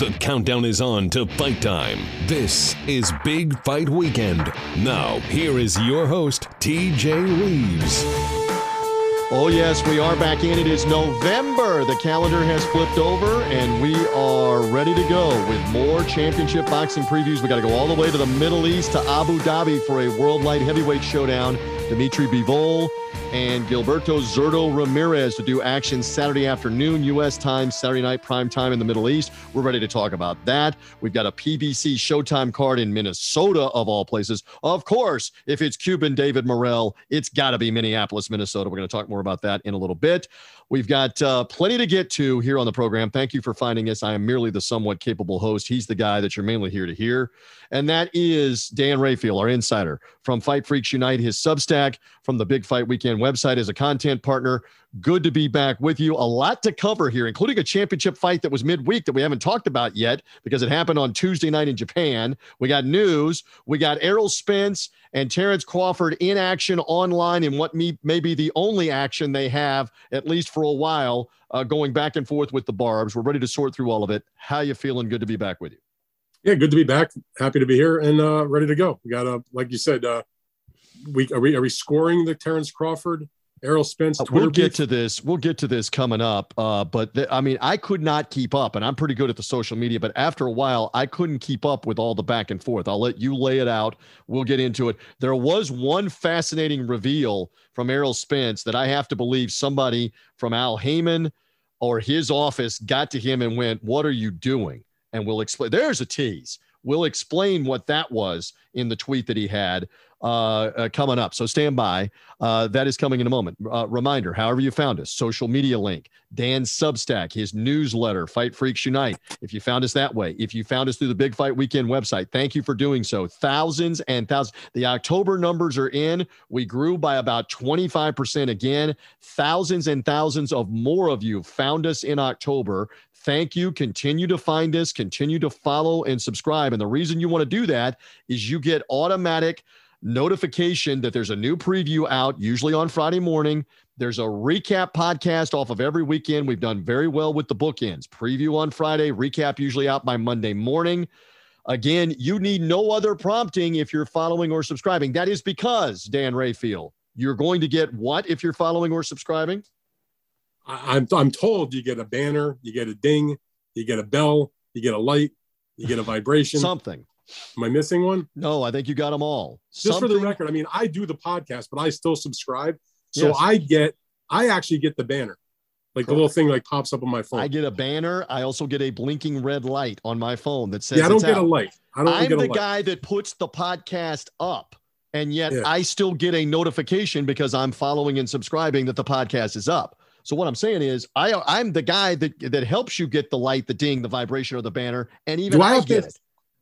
The countdown is on to fight time. This is Big Fight Weekend. Now, here is your host, TJ Reeves. Oh, yes, we are back in. It is November. The calendar has flipped over, and we are ready to go with more championship boxing previews. We got to go all the way to the Middle East to Abu Dhabi for a World Light Heavyweight Showdown. Dmitry Bivol and Gilberto Zurdo Ramirez to do action Saturday afternoon, U.S. time, Saturday night prime time in the Middle East. We're ready to talk about that. We've got a PBC Showtime card in Minnesota, of all places. Of course, if it's Cuban David Morrell, it's got to be Minneapolis, Minnesota. We're going to talk more about that in a little bit. We've got uh, plenty to get to here on the program. Thank you for finding us. I am merely the somewhat capable host. He's the guy that you're mainly here to hear. And that is Dan Rafael, our insider from Fight Freaks Unite, his Substack from the Big Fight Weekend website as a content partner. Good to be back with you. A lot to cover here, including a championship fight that was midweek that we haven't talked about yet because it happened on Tuesday night in Japan. We got news. We got Errol Spence and Terrence Crawford in action online in what may, may be the only action they have, at least for a while, uh, going back and forth with the barbs. We're ready to sort through all of it. How you feeling? Good to be back with you. Yeah, good to be back. Happy to be here and uh, ready to go. We got a, like you said, uh, we are we are we scoring the Terrence Crawford Errol Spence. Uh, we'll get to this. We'll get to this coming up. Uh, but the, I mean, I could not keep up, and I'm pretty good at the social media. But after a while, I couldn't keep up with all the back and forth. I'll let you lay it out. We'll get into it. There was one fascinating reveal from Errol Spence that I have to believe somebody from Al Haymon or his office got to him and went, "What are you doing?" And we'll explain. There's a tease. We'll explain what that was in the tweet that he had coming up. So stand by. Uh, that is coming in a moment. Uh, reminder, however you found us, social media link, Dan's Substack, his newsletter, Fight Freaks Unite. If you found us that way, if you found us through the Big Fight Weekend website, thank you for doing so. Thousands and thousands. The October numbers are in. We grew by about 25% again. Thousands and thousands of more of you found us in October. Thank you. Continue to find us, continue to follow and subscribe. And the reason you want to do that is you get automatic notification that there's a new preview out, usually on Friday morning. There's a recap podcast off of every weekend. We've done very well with the bookends. Preview on Friday, recap usually out by Monday morning. Again, you need no other prompting if you're following or subscribing. That is because, Dan Rafael, you're going to get what if you're following or subscribing? I'm, I'm told you get a banner, you get a ding, you get a bell, you get a light, you get a vibration. Something. Am I missing one? No, I think you got them all. Just Something... for the record, I mean, I do the podcast, but I still subscribe. So yes. I get, I actually get the banner. Like Correct. the little thing like pops up on my phone. I get a banner. I also get a blinking red light on my phone that says, Yeah, I don't get out. a light. I don't I'm the guy that puts the podcast up. And yet yeah. I still get a notification because I'm following and subscribing that the podcast is up. So what I'm saying is, I I'm the guy that that helps you get the light, the ding, the vibration, or the banner, and even do I, I get to, it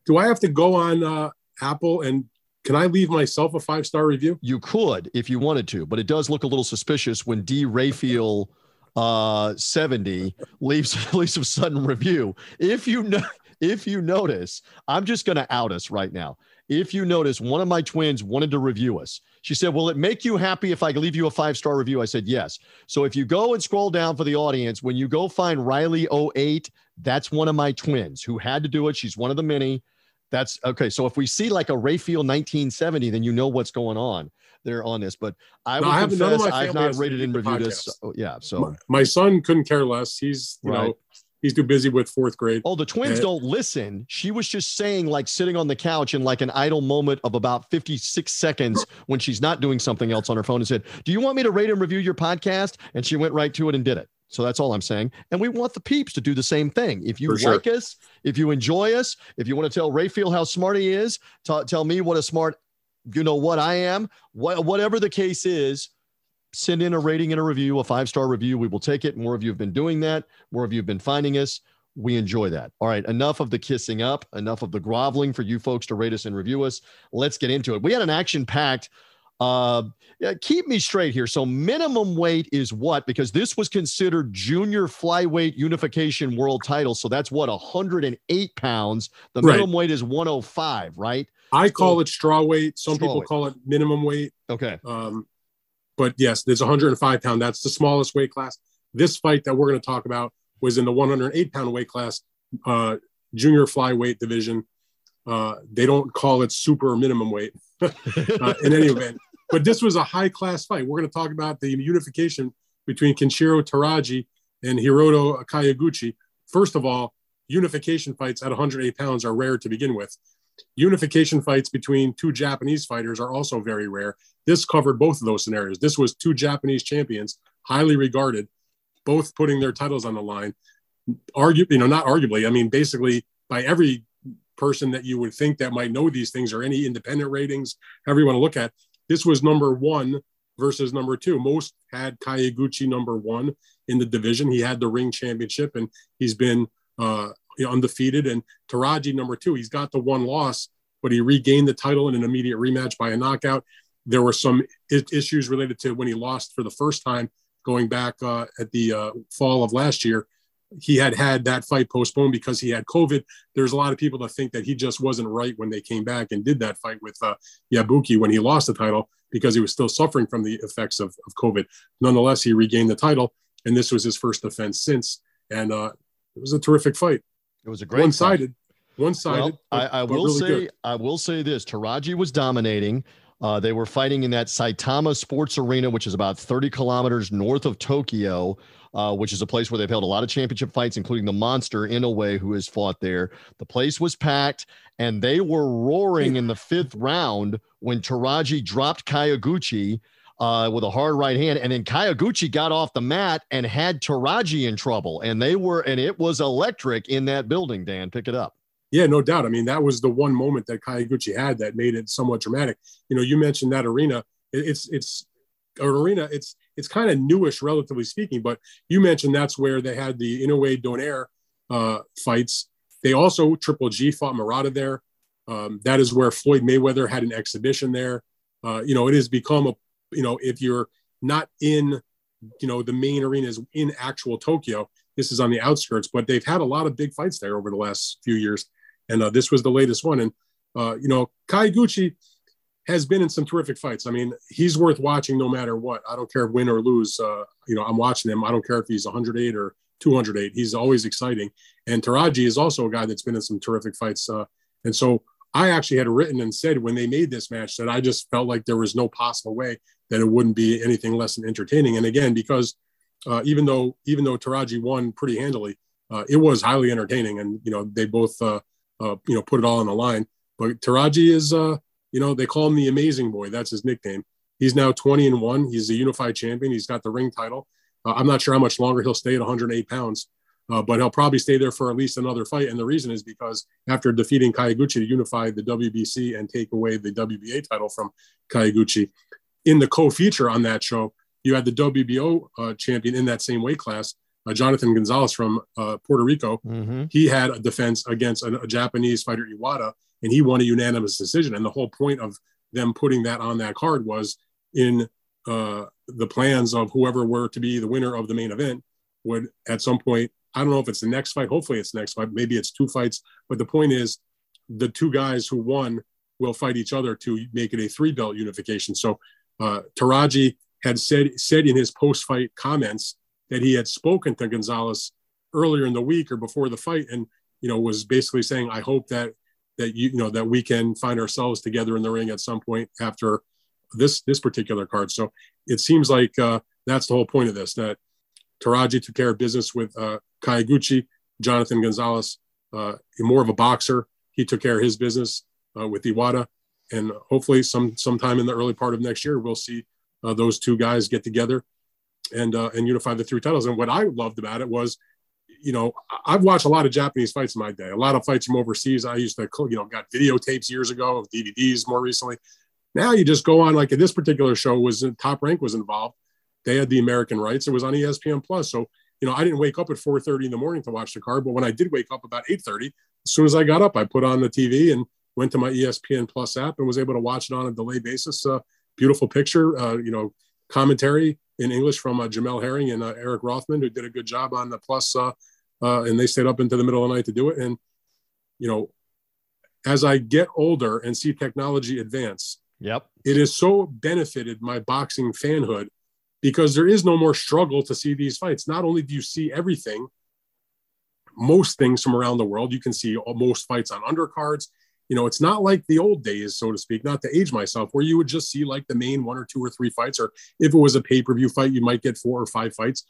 do I have to go on uh, Apple and can I leave myself a five star review? You could if you wanted to, but it does look a little suspicious when D. Rafael uh 70 leaves leaves a sudden review. If you know if you notice, I'm just gonna out us right now. If you notice, one of my twins wanted to review us. She said, Will it make you happy if I leave you a five star review? I said, Yes. So if you go and scroll down for the audience, when you go find Riley08, that's one of my twins who had to do it. She's one of the many. That's okay. So if we see like a Rafael 1970, then you know what's going on there on this. But I no, will I have, confess I've not rated and reviewed this. So, yeah. So my, my, son couldn't care less. He's you right. know he's too busy with fourth grade. Oh, the twins and, don't listen. She was just saying like sitting on the couch in like an idle moment of about 56 seconds when she's not doing something else on her phone and said, "Do you want me to rate and review your podcast?" And she went right to it and did it. So that's all I'm saying. And we want the peeps to do the same thing. If you like us, if you enjoy us, if you want to tell Rafael how smart he is, t- tell me what a smart, you know, what I am, wh- whatever the case is, send in a rating and a review, a five star review. We will take it. More of you have been doing that. More of you have been finding us. We enjoy that. All right. Enough of the kissing up, enough of the groveling for you folks to rate us and review us. Let's get into it. We had an action packed uh, yeah, keep me straight here. So minimum weight is what? Because this was considered junior flyweight unification world title. So that's what 108 pounds. The right. minimum weight is 105, right? I so, call it straw weight. Some straw people weight. call it minimum weight. Okay. Um, but yes, there's 105 pound. That's the smallest weight class. This fight that we're going to talk about was in the 108 pound weight class. Uh, junior flyweight division. Uh, they don't call it super minimum weight uh, in any event. But this was a high class fight. We're going to talk about the unification between Kenshiro Teraji and Hiroto Kyoguchi. First of all, unification fights at 108 pounds are rare to begin with. Unification fights between two Japanese fighters are also very rare. This covered both of those scenarios. This was two Japanese champions, highly regarded, both putting their titles on the line. Argue, you know, not arguably. I mean, basically, by every person that you would think that might know these things or any independent ratings, however you want to look at, this was number one versus number two. Most had Kyoguchi number one in the division. He had the ring championship, and he's been uh, undefeated. And Teraji number two, he's got the one loss, but he regained the title in an immediate rematch by a knockout. There were some issues related to when he lost for the first time, going back uh, at the uh, fall of last year he had had that fight postponed because he had COVID. There's a lot of people that think that he just wasn't right when they came back and did that fight with uh, Yabuki when he lost the title because he was still suffering from the effects of, of COVID. Nonetheless, he regained the title, and this was his first defense since. And uh, it was a terrific fight. It was a great one-sided. One-sided. Well, but, I, I will really say, good. I will say this: Teraji was dominating. Uh, they were fighting in that Saitama Super Arena, which is about 30 kilometers north of Tokyo uh, which is a place where they've held a lot of championship fights, including the monster Inoue, who has fought there. The place was packed, and they were roaring in the fifth round when Teraji dropped Kyoguchi. Uh, with a hard right hand. And then Kyoguchi got off the mat and had Teraji in trouble. And they were, and it was electric in that building, Dan. Pick it up. Yeah, no doubt. I mean, that was the one moment that Kyoguchi had that made it somewhat dramatic. You know, you mentioned that arena. It's, it's, an arena. It's, it's kind of newish, relatively speaking. But you mentioned that's where they had the Inoue Donaire uh, fights. They also Triple G fought Murata there. Um, that is where Floyd Mayweather had an exhibition there. Uh, you know, it has become a you know if you're not in you know the main arenas in actual Tokyo, this is on the outskirts. But they've had a lot of big fights there over the last few years, and uh, this was the latest one. And uh, you know, Kyoguchi has been in some terrific fights. I mean, he's worth watching no matter what. I don't care win or lose. Uh, you know, I'm watching him. I don't care if he's 108 or 208. He's always exciting. And Teraji is also a guy that's been in some terrific fights. Uh, and so I actually had written and said when they made this match that I just felt like there was no possible way that it wouldn't be anything less than entertaining. And again, because uh, even though even though Teraji won pretty handily, uh, it was highly entertaining. And you know, they both uh, uh, you know put it all on the line. But Teraji is you know, they call him the amazing boy. That's his nickname. He's now 20 and one. He's a unified champion. He's got the ring title. Uh, I'm not sure how much longer he'll stay at 108 pounds, uh, but he'll probably stay there for at least another fight. And the reason is because after defeating Kyoguchi to unify the WBC and take away the WBA title from Kyoguchi, in the co-feature on that show, you had the WBO uh, champion in that same weight class, uh, Jonathan Gonzalez from uh, Puerto Rico. Mm-hmm. He had a defense against a, a Japanese fighter, Iwata, and he won a unanimous decision. And the whole point of them putting that on that card was in uh, the plans of whoever were to be the winner of the main event would at some point. I don't know if it's the next fight. Hopefully, it's the next fight. Maybe it's two fights. But the point is, the two guys who won will fight each other to make it a three belt unification. So uh, Teraji had said said in his post fight comments that he had spoken to Gonzalez earlier in the week or before the fight, and you know was basically saying, "I hope that that you, you know that we can find ourselves together in the ring at some point after this this particular card. So it seems like uh, that's the whole point of this. That Teraji took care of business with uh, Kyoguchi, Jonathan Gonzalez, uh, more of a boxer. He took care of his business uh, with Iwata, and hopefully some sometime in the early part of next year we'll see uh, those two guys get together and uh, and unify the three titles. And what I loved about it was you know, I've watched a lot of Japanese fights in my day, a lot of fights from overseas. I used to, you know, got videotapes years ago, DVDs more recently. Now you just go on, like this particular show was Top Rank was involved. They had the American rights. It was on ESPN Plus. So, you know, I didn't wake up at 4.30 in the morning to watch the card, but when I did wake up about 8.30, as soon as I got up, I put on the TV and went to my ESPN Plus app and was able to watch it on a delay basis. Uh, beautiful picture, uh, you know, commentary in English from uh, Jamel Herring and uh, Eric Rothman, who did a good job on the Plus, uh, uh, and they stayed up into the middle of the night to do it. And you know, as I get older and see technology advance, yep, it has so benefited my boxing fanhood because there is no more struggle to see these fights. Not only do you see everything, most things from around the world. You can see most fights on undercards. You know, it's not like the old days, so to speak, not to age myself, where you would just see like the main one or two or three fights, or if it was a pay per view fight, you might get four or five fights.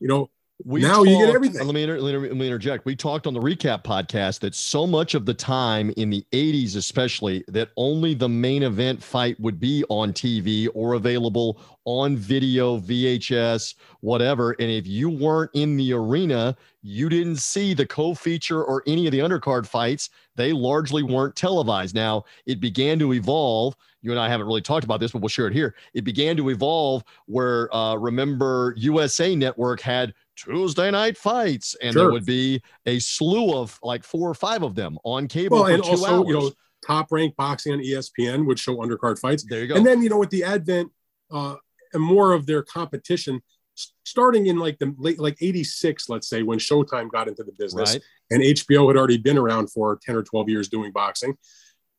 You know, we now talked, you get everything. Let me, inter, let me interject. We talked on the recap podcast that so much of the time in the 80s, especially, that only the main event fight would be on TV or available on video, VHS, whatever. And if you weren't in the arena, you didn't see the co feature or any of the undercard fights. They largely weren't televised. Now, it began to evolve you and I haven't really talked about this, but we'll share it here. It began to evolve where, uh, remember, USA Network had Tuesday night fights, and sure. there would be a slew of like four or five of them on cable well, and also, hours. You know, top ranked boxing on ESPN would show undercard fights. There you go. And then, you know, with the advent uh, and more of their competition, starting in like the late, like 86, let's say, when Showtime got into the business right. and HBO had already been around for 10 or 12 years doing boxing.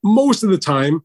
Most of the time,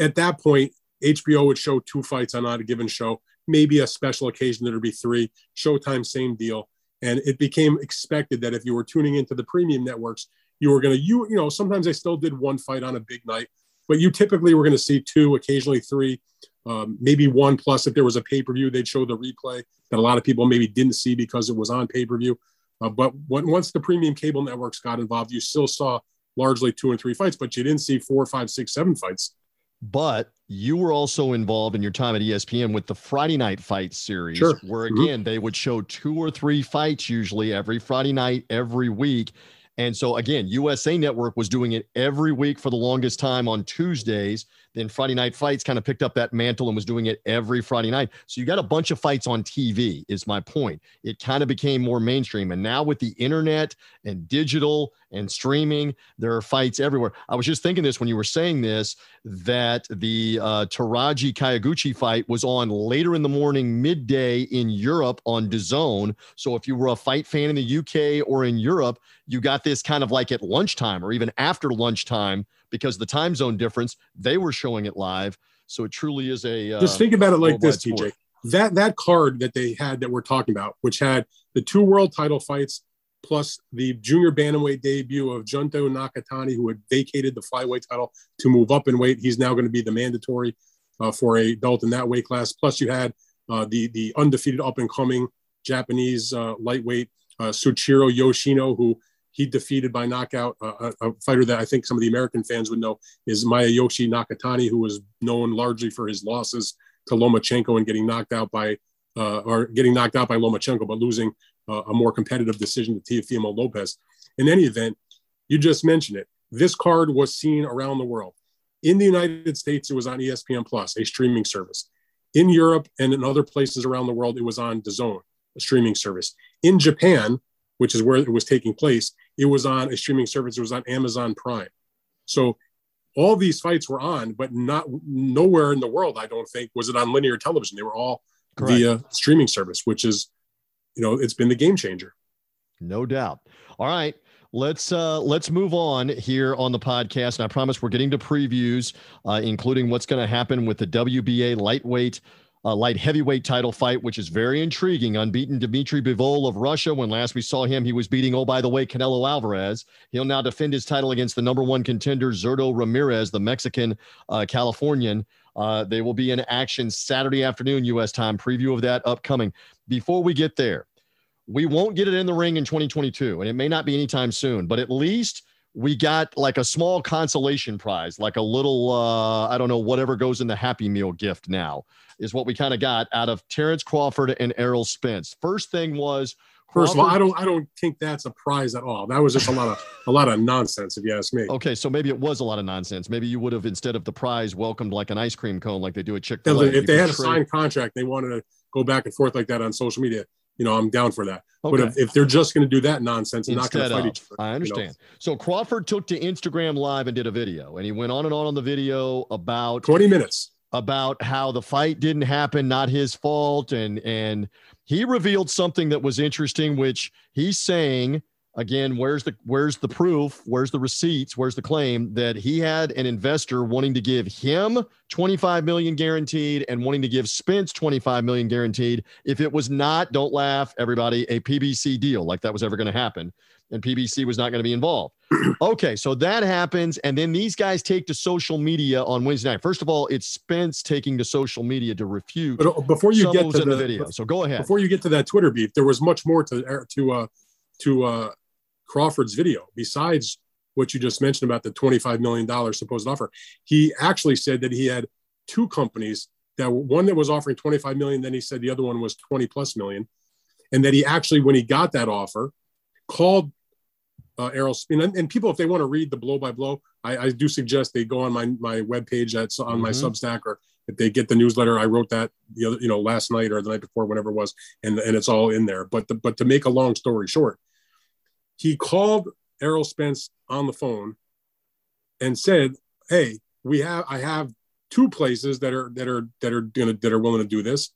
at that point, HBO would show two fights on a given show, maybe a special occasion there'd be three. Showtime, same deal. And it became expected that if you were tuning into the premium networks, you were going to, you, you know, sometimes they still did one fight on a big night, but you typically were going to see two, occasionally three, um, maybe one. Plus, if there was a pay per view, they'd show the replay that a lot of people maybe didn't see because it was on pay per view. Uh, but when, once the premium cable networks got involved, you still saw largely two and three fights, but you didn't see four, five, six, seven fights but you were also involved in your time at ESPN with the Friday night fight series, sure. where mm-hmm. again, mm-hmm. they would show two or three fights usually every Friday night, every week. And so again, USA Network was doing it every week for the longest time on Tuesdays. Then Friday Night Fights kind of picked up that mantle and was doing it every Friday night. So you got a bunch of fights on TV, is my point. It kind of became more mainstream. And now with the internet and digital and streaming, there are fights everywhere. I was just thinking this when you were saying this that the uh, Teraji Kyoguchi fight was on later in the morning, midday in Europe on DAZN. So if you were a fight fan in the UK or in Europe, you got this kind of like at lunchtime or even after lunchtime because the time zone difference, they were showing it live. So it truly is a uh, just think about it like this, TJ. That that card that they had that we're talking about, which had the two world title fights plus the junior bantamweight debut of Junto Nakatani, who had vacated the flyweight title to move up in weight. He's now going to be the mandatory uh, for a belt in that weight class. Plus, you had uh, the the undefeated up and coming Japanese uh, lightweight uh, Shuichiro Yoshino, who he defeated by knockout uh, a, fighter that I think some of the American fans would know is Masayoshi Nakatani, who was known largely for his losses to Lomachenko and getting knocked out by uh, or getting knocked out by Lomachenko, but losing uh, a more competitive decision to Teofimo Lopez. In any event, you just mentioned it. This card was seen around the world. In the United States, it was on ESPN Plus, a streaming service. In Europe and in other places around the world, it was on DAZN, a streaming service. In Japan, which is where it was taking place, it was on a streaming service. It was on Amazon Prime. So all these fights were on, but not nowhere in the world, I don't think, was it on linear television. They were all Correct. via streaming service, which is, you know, it's been the game changer. No doubt. All right. Let's uh, let's move on here on the podcast, and I promise we're getting to previews, uh, including what's going to happen with the WBA lightweight uh, light heavyweight title fight, which is very intriguing. Unbeaten Dmitry Bivol of Russia. When last we saw him, he was beating, oh, by the way, Canelo Alvarez. He'll now defend his title against the number one contender, Zurdo Ramirez, the Mexican uh, Californian. Uh, they will be in action Saturday afternoon, U.S. time. Preview of that upcoming. Before we get there, we won't get it in the ring in 2022, and it may not be anytime soon, but at least we got like a small consolation prize, like a little, uh, I don't know, whatever goes in the Happy Meal gift now, is what we kind of got out of Terrence Crawford and Errol Spence. First thing was. Crawford, First of all, I don't, I don't think that's a prize at all. That was just a lot of, a lot of nonsense, if you ask me. Okay, so maybe it was a lot of nonsense. Maybe you would have instead of the prize welcomed like an ice cream cone, like they do at Chick Fil A. If they had a signed contract, they wanted to go back and forth like that on social media you know, I'm down for that. Okay. But if, if they're just going to do that nonsense and Instead not going to fight each other, I understand. You know? So Crawford took to Instagram Live and did a video, and he went on and on on the video about 20 minutes about how the fight didn't happen, not his fault, and and he revealed something that was interesting, which he's saying again where's the where's the proof? Where's the receipts? Where's the claim that he had an investor wanting to give him 25 million guaranteed and wanting to give spence 25 million guaranteed? If it was not don't laugh everybody a pbc deal like that was ever going to happen and pbc was not going to be involved. Okay so that happens and then these guys take to social media on wednesday night. First of all it's spence taking to social media to refute but uh, before you get to the, the video so go ahead. before you get to that twitter beef there was much more to to uh to uh Crawford's video, besides what you just mentioned about the $25 million supposed offer, he actually said that he had two companies that one that was offering 25 million, then he said the other one was 20 plus million. And that he actually, when he got that offer, called uh, Errol Spence. And, and, people, if they want to read the blow by blow, I, I, do suggest they go on my my webpage that's on mm-hmm. my Substack, or if they get the newsletter, I wrote that the other, you know, last night or the night before, whenever it was, and and it's all in there. But the, but to make a long story short, he called Errol Spence on the phone and said, "Hey, we have I have two places that are that are that are gonna that are willing to do this."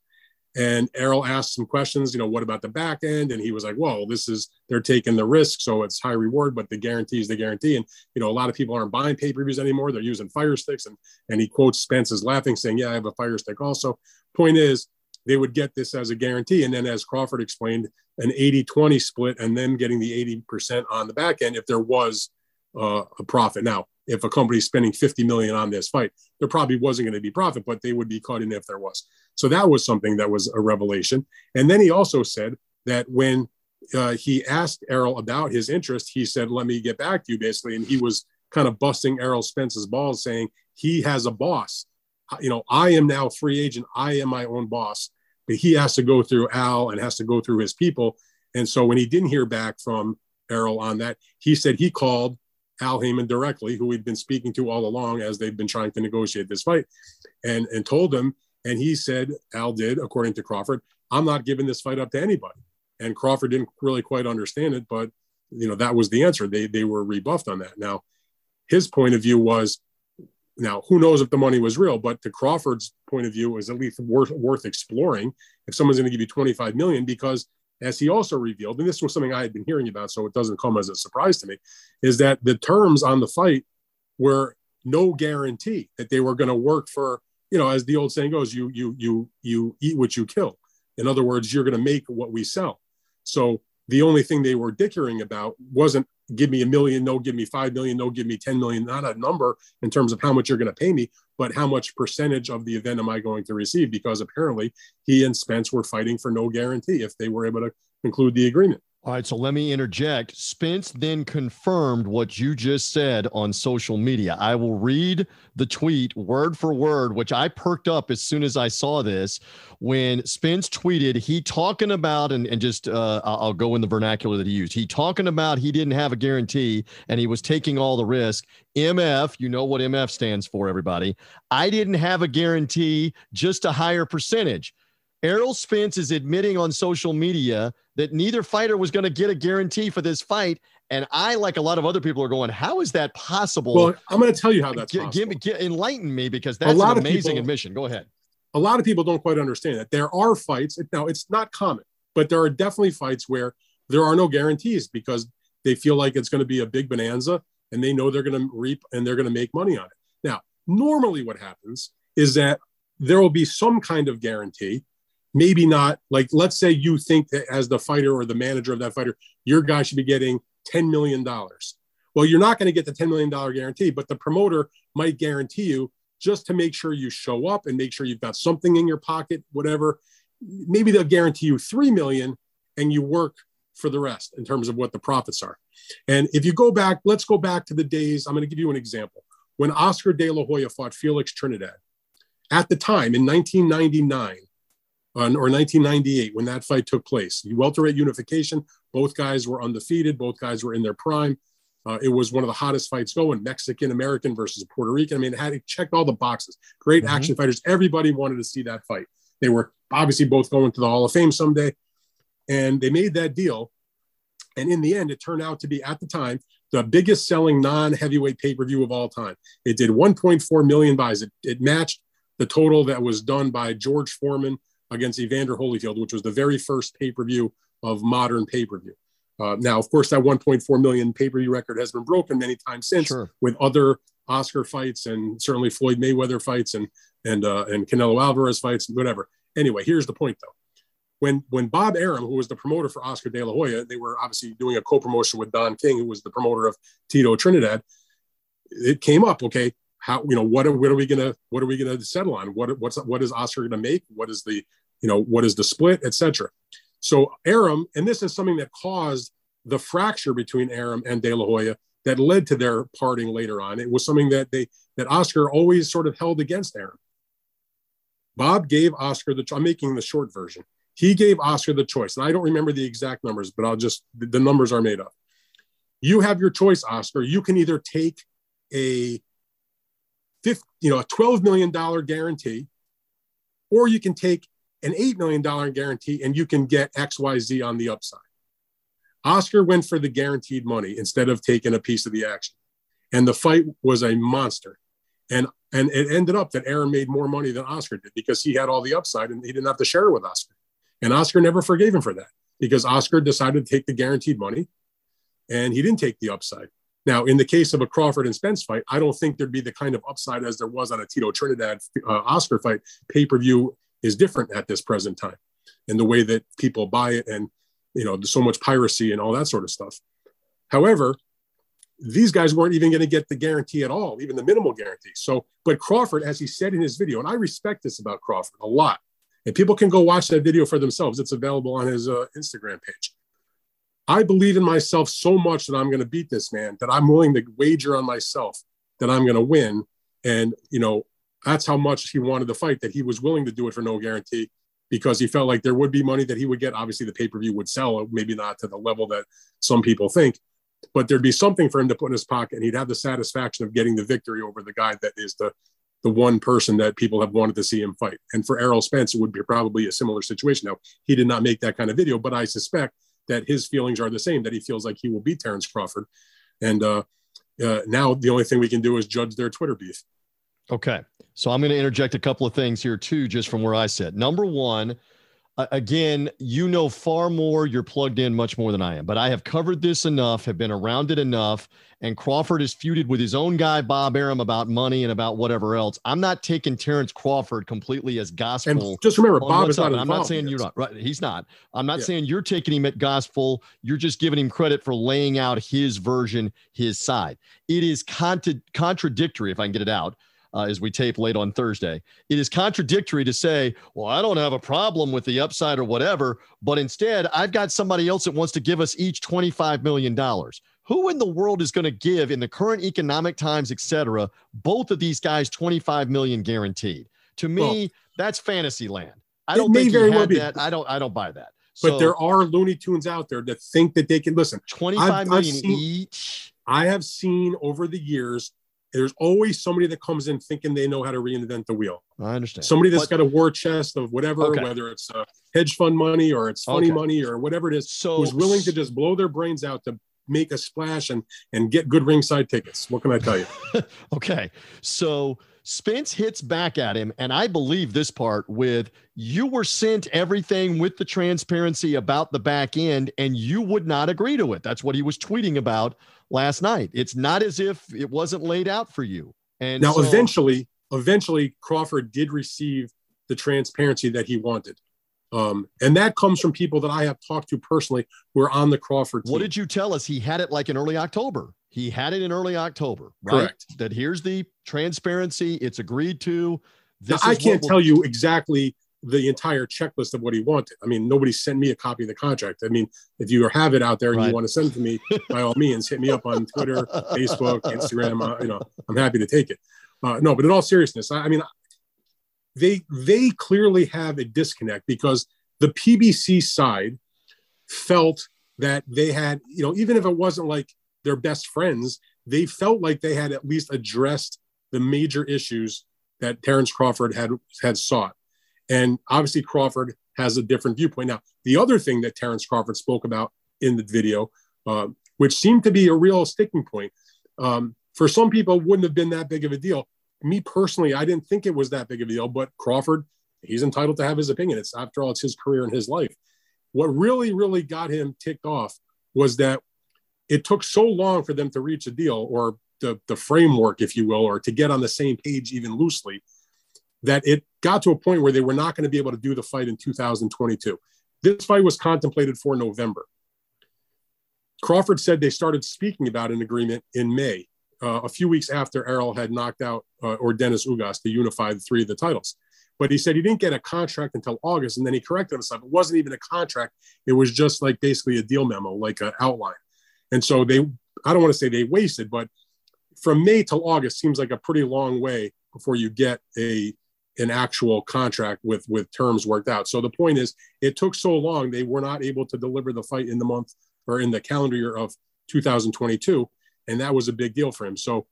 And Errol asked some questions, you know, what about the back end? And he was like, "Well, this is they're taking the risk, so it's high reward, but the guarantee is the guarantee." And you know, a lot of people aren't buying pay per views anymore; they're using Fire Sticks. And and he quotes Spence as laughing, saying, "Yeah, I have a Fire Stick also." Point is, they would get this as a guarantee. And then, as Crawford explained, an 80 20 split and then getting the 80% on the back end if there was uh, a profit. Now, if a company's spending 50 million on this fight, there probably wasn't going to be profit, but they would be cut in if there was. So that was something that was a revelation. And then he also said that when uh, he asked Errol about his interest, he said, Let me get back to you, basically. And he was kind of busting Errol Spence's balls, saying, He has a boss. You know, I am now free agent. I am my own boss he has to go through Al and has to go through his people. And so when he didn't hear back from Errol on that, he said he called Al Haymon directly, who he'd been speaking to all along as they've been trying to negotiate this fight, and and told him. And he said, Al did, according to Crawford, I'm not giving this fight up to anybody. And Crawford didn't really quite understand it, but you know that was the answer. They they were rebuffed on that. Now, his point of view was now, who knows if the money was real, but to Crawford's point of view, it was at least worth worth exploring if someone's going to give you 25 million, because as he also revealed, and this was something I had been hearing about, so it doesn't come as a surprise to me, is that the terms on the fight were no guarantee that they were going to work for, you know, as the old saying goes, you you you you eat what you kill. In other words, you're going to make what we sell. So the only thing they were dickering about wasn't give me a million, no, give me five million, no, give me 10 million, not a number in terms of how much you're going to pay me, but how much percentage of the event am I going to receive? Because apparently he and Spence were fighting for no guarantee if they were able to conclude the agreement. All right, so let me interject. Spence then confirmed what you just said on social media. I will read the tweet word for word, which I perked up as soon as I saw this. When Spence tweeted, he talking about, and, and just uh, I'll go in the vernacular that he used. He talking about he didn't have a guarantee and he was taking all the risk. MF, you know what MF stands for, everybody. I didn't have a guarantee, just a higher percentage. Errol Spence is admitting on social media that neither fighter was going to get a guarantee for this fight. And I, like a lot of other people, are going, "How is that possible?" Well, I'm going to tell you how that's give me, give, enlighten me because that's an amazing people, admission. Go ahead. A lot of people don't quite understand that there are fights. Now, it's not common, but there are definitely fights where there are no guarantees because they feel like it's going to be a big bonanza and they know they're going to reap and they're going to make money on it. Now, normally, what happens is that there will be some kind of guarantee maybe not like let's say you think that as the fighter or the manager of that fighter your guy should be getting $10 million well you're not going to get the $10 million guarantee but the promoter might guarantee you just to make sure you show up and make sure you've got something in your pocket whatever. Maybe they'll guarantee you 3 million and you work for the rest in terms of what the profits are. And if you go back let's go back to the days i'm going to give you an example. When oscar de la hoya fought felix trinidad at the time in 1999 or 1998 when that fight took place. Welterweight unification, both guys were undefeated, both guys were in their prime. Uh, it was one of the hottest fights going, Mexican American versus Puerto Rican. I mean, it had it checked all the boxes. Great mm-hmm. action fighters. Everybody wanted to see that fight. They were obviously both going to the Hall of Fame someday, and they made that deal. And in the end, it turned out to be at the time the biggest selling non-heavyweight pay-per-view of all time. It did 1.4 million buys. It, it matched the total that was done by George Foreman against Evander Holyfield, which was the very first pay per view of modern pay per view. Uh, now, of course, that 1.4 million pay per view record has been broken many times since Sure. with other Oscar fights and certainly Floyd Mayweather fights and and uh, and Canelo Alvarez fights and whatever. Anyway, here's the point though. When when Bob Arum, who was the promoter for Oscar De La Hoya, they were obviously doing a co-promotion with Don King, who was the promoter of Tito Trinidad. It came up, okay, how you know what are what are we gonna what are we gonna settle on? What what's what is Oscar gonna make? What is the you know what is the split, etc. So Arum, and this is something that caused the fracture between Arum and De La Hoya that led to their parting later on. It was something that they that Oscar always sort of held against Arum. Bob gave Oscar the. I'm making the short version. He gave Oscar the choice, and I don't remember the exact numbers, but I'll just the, numbers are made up. You have your choice, Oscar. You can either take a you know, a twelve million dollar guarantee, or you can take an eight million dollar guarantee, and you can get X, Y, Z on the upside. Oscar went for the guaranteed money instead of taking a piece of the action. And the fight was a monster. And and it ended up that Arum made more money than Oscar did because he had all the upside and he didn't have to share it with Oscar. And Oscar never forgave him for that because Oscar decided to take the guaranteed money and he didn't take the upside. Now, in the case of a Crawford and Spence fight, I don't think there'd be the kind of upside as there was on a Tito Trinidad uh, Oscar fight. Pay per view is different at this present time, and the way that people buy it and you know, so much piracy and all that sort of stuff. However, these guys weren't even going to get the guarantee at all, even the minimal guarantee. So, but Crawford, as he said in his video, and I respect this about Crawford a lot, and people can go watch that video for themselves. It's available on his uh, Instagram page. I believe in myself so much that I'm going to beat this man that I'm willing to wager on myself that I'm going to win. And, you know, that's how much he wanted to fight that he was willing to do it for no guarantee because he felt like there would be money that he would get. Obviously, the pay per view would sell, uh, maybe not to the level that some people think, but there'd be something for him to put in his pocket, and he'd have the satisfaction of getting the victory over the guy that is the the one person that people have wanted to see him fight. And for Errol Spence, it would be probably a similar situation. Now, he did not make that kind of video, but I suspect that his feelings are the same. That he feels like he will beat Terrence Crawford, and uh, uh, now the only thing we can do is judge their Twitter beef. Okay. So I'm going to interject a couple of things here too, just from where I sit. Number one, again, you know far more. You're plugged in much more than I am, but I have covered this enough, have been around it enough. And Crawford is feuded with his own guy, Bob Arum, about money and about whatever else. I'm not taking Terrence Crawford completely as gospel. And just remember, Bob is not. I'm not saying you're not right. He's not. I'm not yeah. saying you're taking him at gospel. You're just giving him credit for laying out his version, his side. It is contra- contradictory, if I can get it out, uh, as we tape late on Thursday. It is contradictory to say, well, I don't have a problem with the upside or whatever, but instead, I've got somebody else that wants to give us each $25 million. Who in the world is going to give, in the current economic times, et cetera, both of these guys 25 million guaranteed? To me, well, that's fantasy land. I don't think very well that. I don't. I don't buy that. But so, there are Looney Tunes out there that think that they can listen. Twenty-five I've, million I've seen, each. I have seen over the years there's always somebody that comes in thinking they know how to reinvent the wheel. I understand. Somebody that's but, got a war chest of whatever, okay. whether it's uh, hedge fund money or it's funny okay. money or whatever it is, so, who's willing to just blow their brains out to make a splash and and get good ringside tickets. What can I tell you? okay, so Spence hits back at him, and I believe this part with you were sent everything with the transparency about the back end, and you would not agree to it. That's what he was tweeting about last night. It's not as if it wasn't laid out for you. And now, so, eventually, eventually, Crawford did receive the transparency that he wanted. Um, and that comes from people that I have talked to personally who are on the Crawford team. What did you tell us? He had it like in early October. He had it in early October, right? Correct. That here's the transparency. It's agreed to. This now, I can't tell you exactly the entire checklist of what he wanted. I mean, nobody sent me a copy of the contract. I mean, if you have it out there and right. you want to send it to me, by all means, hit me up on Twitter, Facebook, Instagram. Uh, you know, I'm happy to take it. Uh, no, but in all seriousness, I, I mean, they they clearly have a disconnect because the PBC side felt that they had, you know, even if it wasn't like their best friends, they felt like they had at least addressed the major issues that Terrence Crawford had had sought. And obviously, Crawford has a different viewpoint. Now, the other thing that Terrence Crawford spoke about in the video, uh, which seemed to be a real sticking point, um, for some people, wouldn't have been that big of a deal. Me personally, I didn't think it was that big of a deal, but Crawford, he's entitled to have his opinion. It's after all, it's his career and his life. What really, really got him ticked off was that it took so long for them to reach a deal or the, the framework, if you will, or to get on the same page even loosely, that it got to a point where they were not going to be able to do the fight in 2022. This fight was contemplated for November. Crawford said they started speaking about an agreement in May, uh, a few weeks after Errol had knocked out uh, Dennis Ugas to unify the three of the titles. But he said he didn't get a contract until August, and then he corrected himself. It wasn't even a contract; it was just like basically a deal memo, like an outline. And so they, I don't want to say they wasted, but from May till August seems like a pretty long way before you get a an actual contract with with terms worked out. So the point is, it took so long they were not able to deliver the fight in the month or in the calendar year of 2022, and that was a big deal for him. So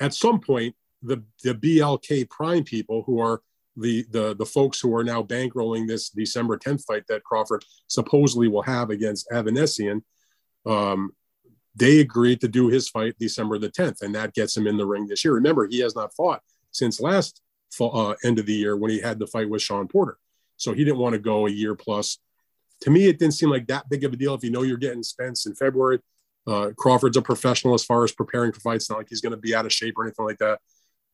at some point, the the BLK Prime people who are the the the folks who are now bankrolling this December 10th fight that Crawford supposedly will have against Avanesyan, um, they agreed to do his fight December the 10th, and that gets him in the ring this year. Remember, he has not fought since last uh, end of the year when he had the fight with Sean Porter. So he didn't want to go a year plus. To me, it didn't seem like that big of a deal. If you know you're getting Spence in February, uh, Crawford's a professional as far as preparing for fights. Not like he's going to be out of shape or anything like that.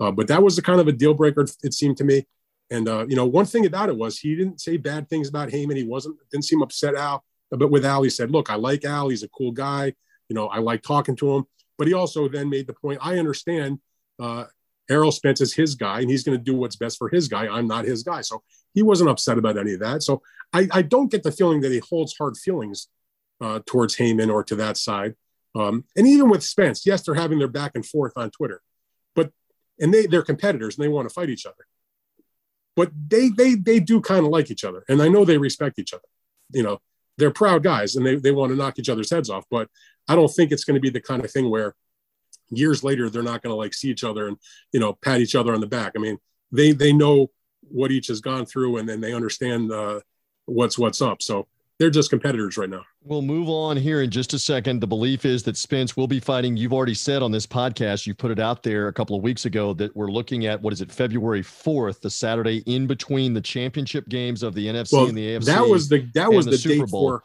Uh, but that was the kind of a deal breaker, it seemed to me. And uh, you know, one thing about it was he didn't say bad things about Haymon. He wasn't didn't seem upset Al. But with Al, he said, "Look, I like Al. He's a cool guy. You know, I like talking to him." But he also then made the point, "I understand uh, Errol Spence is his guy, and he's going to do what's best for his guy. I'm not his guy." So he wasn't upset about any of that. So I, I don't get the feeling that he holds hard feelings uh, towards Haymon or to that side. Um, and even with Spence, yes, they're having their back and forth on Twitter, but and they they're competitors and they want to fight each other but they they they do kind of like each other, and I know they respect each other. You know, they're proud guys, and they they want to knock each other's heads off. But I don't think it's going to be the kind of thing where years later they're not going to like see each other and you know pat each other on the back. I mean, they they know what each has gone through, and then they understand uh, what's what's up. So they're just competitors right now. We'll move on here in just a second. The belief is that Spence will be fighting. You've already said on this podcast, you put it out there a couple of weeks ago that we're looking at what is it, February 4th, the Saturday in between the championship games of the NFC well, and the AFC. That was the that was the, the Super Bowl. For,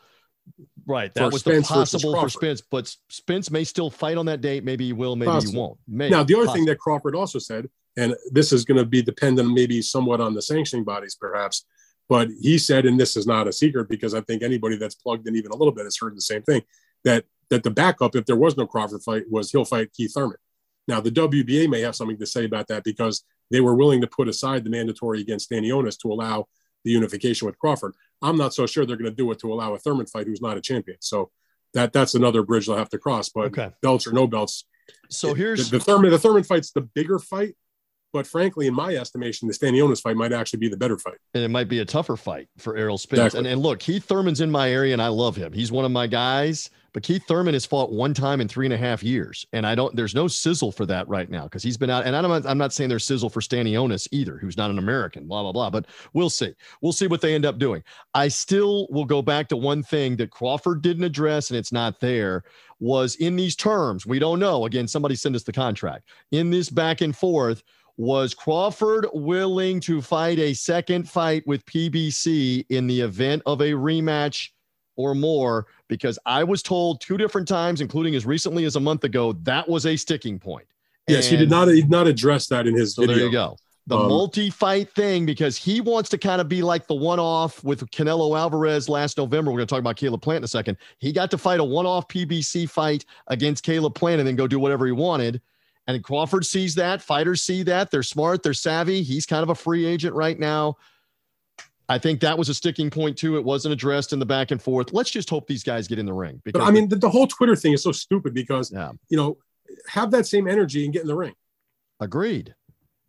right. That was Spence the possible for Spence, but Spence may still fight on that date. Maybe he will, maybe possible. he won't. Maybe, now, the other possible. thing that Crawford also said, and this is going to be dependent maybe somewhat on the sanctioning bodies, perhaps but he said, and this is not a secret because I think anybody that's plugged in even a little bit has heard the same thing that that the backup, if there was no Crawford fight, was he'll fight Keith Thurman. Now the WBA may have something to say about that because they were willing to put aside the mandatory against Stanionis to allow the unification with Crawford. I'm not so sure they're going to do it to allow a Thurman fight who's not a champion. So that that's another bridge they'll have to cross. But okay. belts or no belts. So here's the, the Thurman. The Thurman fight's the bigger fight, but frankly, in my estimation, the Stanionis fight might actually be the better fight. And it might be a tougher fight for Errol Spence. Exactly. And, and look, Keith Thurman's in my area and I love him. He's one of my guys. But Keith Thurman has fought one time in three and a half years. And I don't, there's no sizzle for that right now because he's been out. And I'm not, I'm not saying there's sizzle for Stanionis either, who's not an American, blah, blah, blah. But we'll see. We'll see what they end up doing. I still will go back to one thing that Crawford didn't address, and it's not there, was in these terms. We don't know. Again, somebody send us the contract. In this back and forth, was Crawford willing to fight a second fight with PBC in the event of a rematch or more? Because I was told two different times, including as recently as a month ago, that was a sticking point. Yes, and he did not he did not address that in his so video. There you go. The um, multi-fight thing, because he wants to kind of be like the one-off with Canelo Alvarez last November. We're going to talk about Caleb Plant in a second. He got to fight a one-off PBC fight against Caleb Plant and then go do whatever he wanted. And Crawford sees that. Fighters see that. They're smart. They're savvy. He's kind of a free agent right now. I think that was a sticking point too. It wasn't addressed in the back and forth. Let's just hope these guys get in the ring. Because but I mean, the, the whole Twitter thing is so stupid because yeah. you know, have that same energy and get in the ring. Agreed.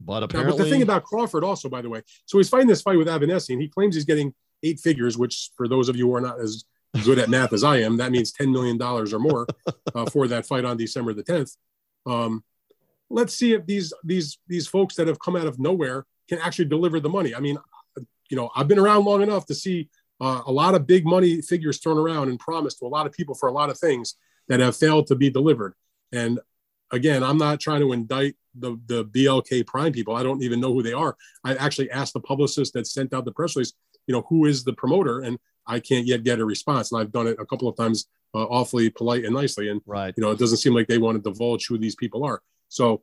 But apparently, now, but the thing about Crawford, also, by the way, so he's fighting this fight with Avanesyan, and he claims he's getting eight figures, which for those of you who are not as good at math as I am, that means ten million dollars or more uh, for that fight on December the tenth. Um, let's see if these these these folks that have come out of nowhere can actually deliver the money. I mean, you know, I've been around long enough to see uh, a lot of big money figures thrown around and promised to a lot of people for a lot of things that have failed to be delivered. And again, I'm not trying to indict the the BLK Prime people. I don't even know who they are. I actually asked the publicist that sent out the press release, you know, who is the promoter, and I can't yet get a response. And I've done it a couple of times uh, awfully polite and nicely. And right, you know, it doesn't seem like they want to divulge who these people are. So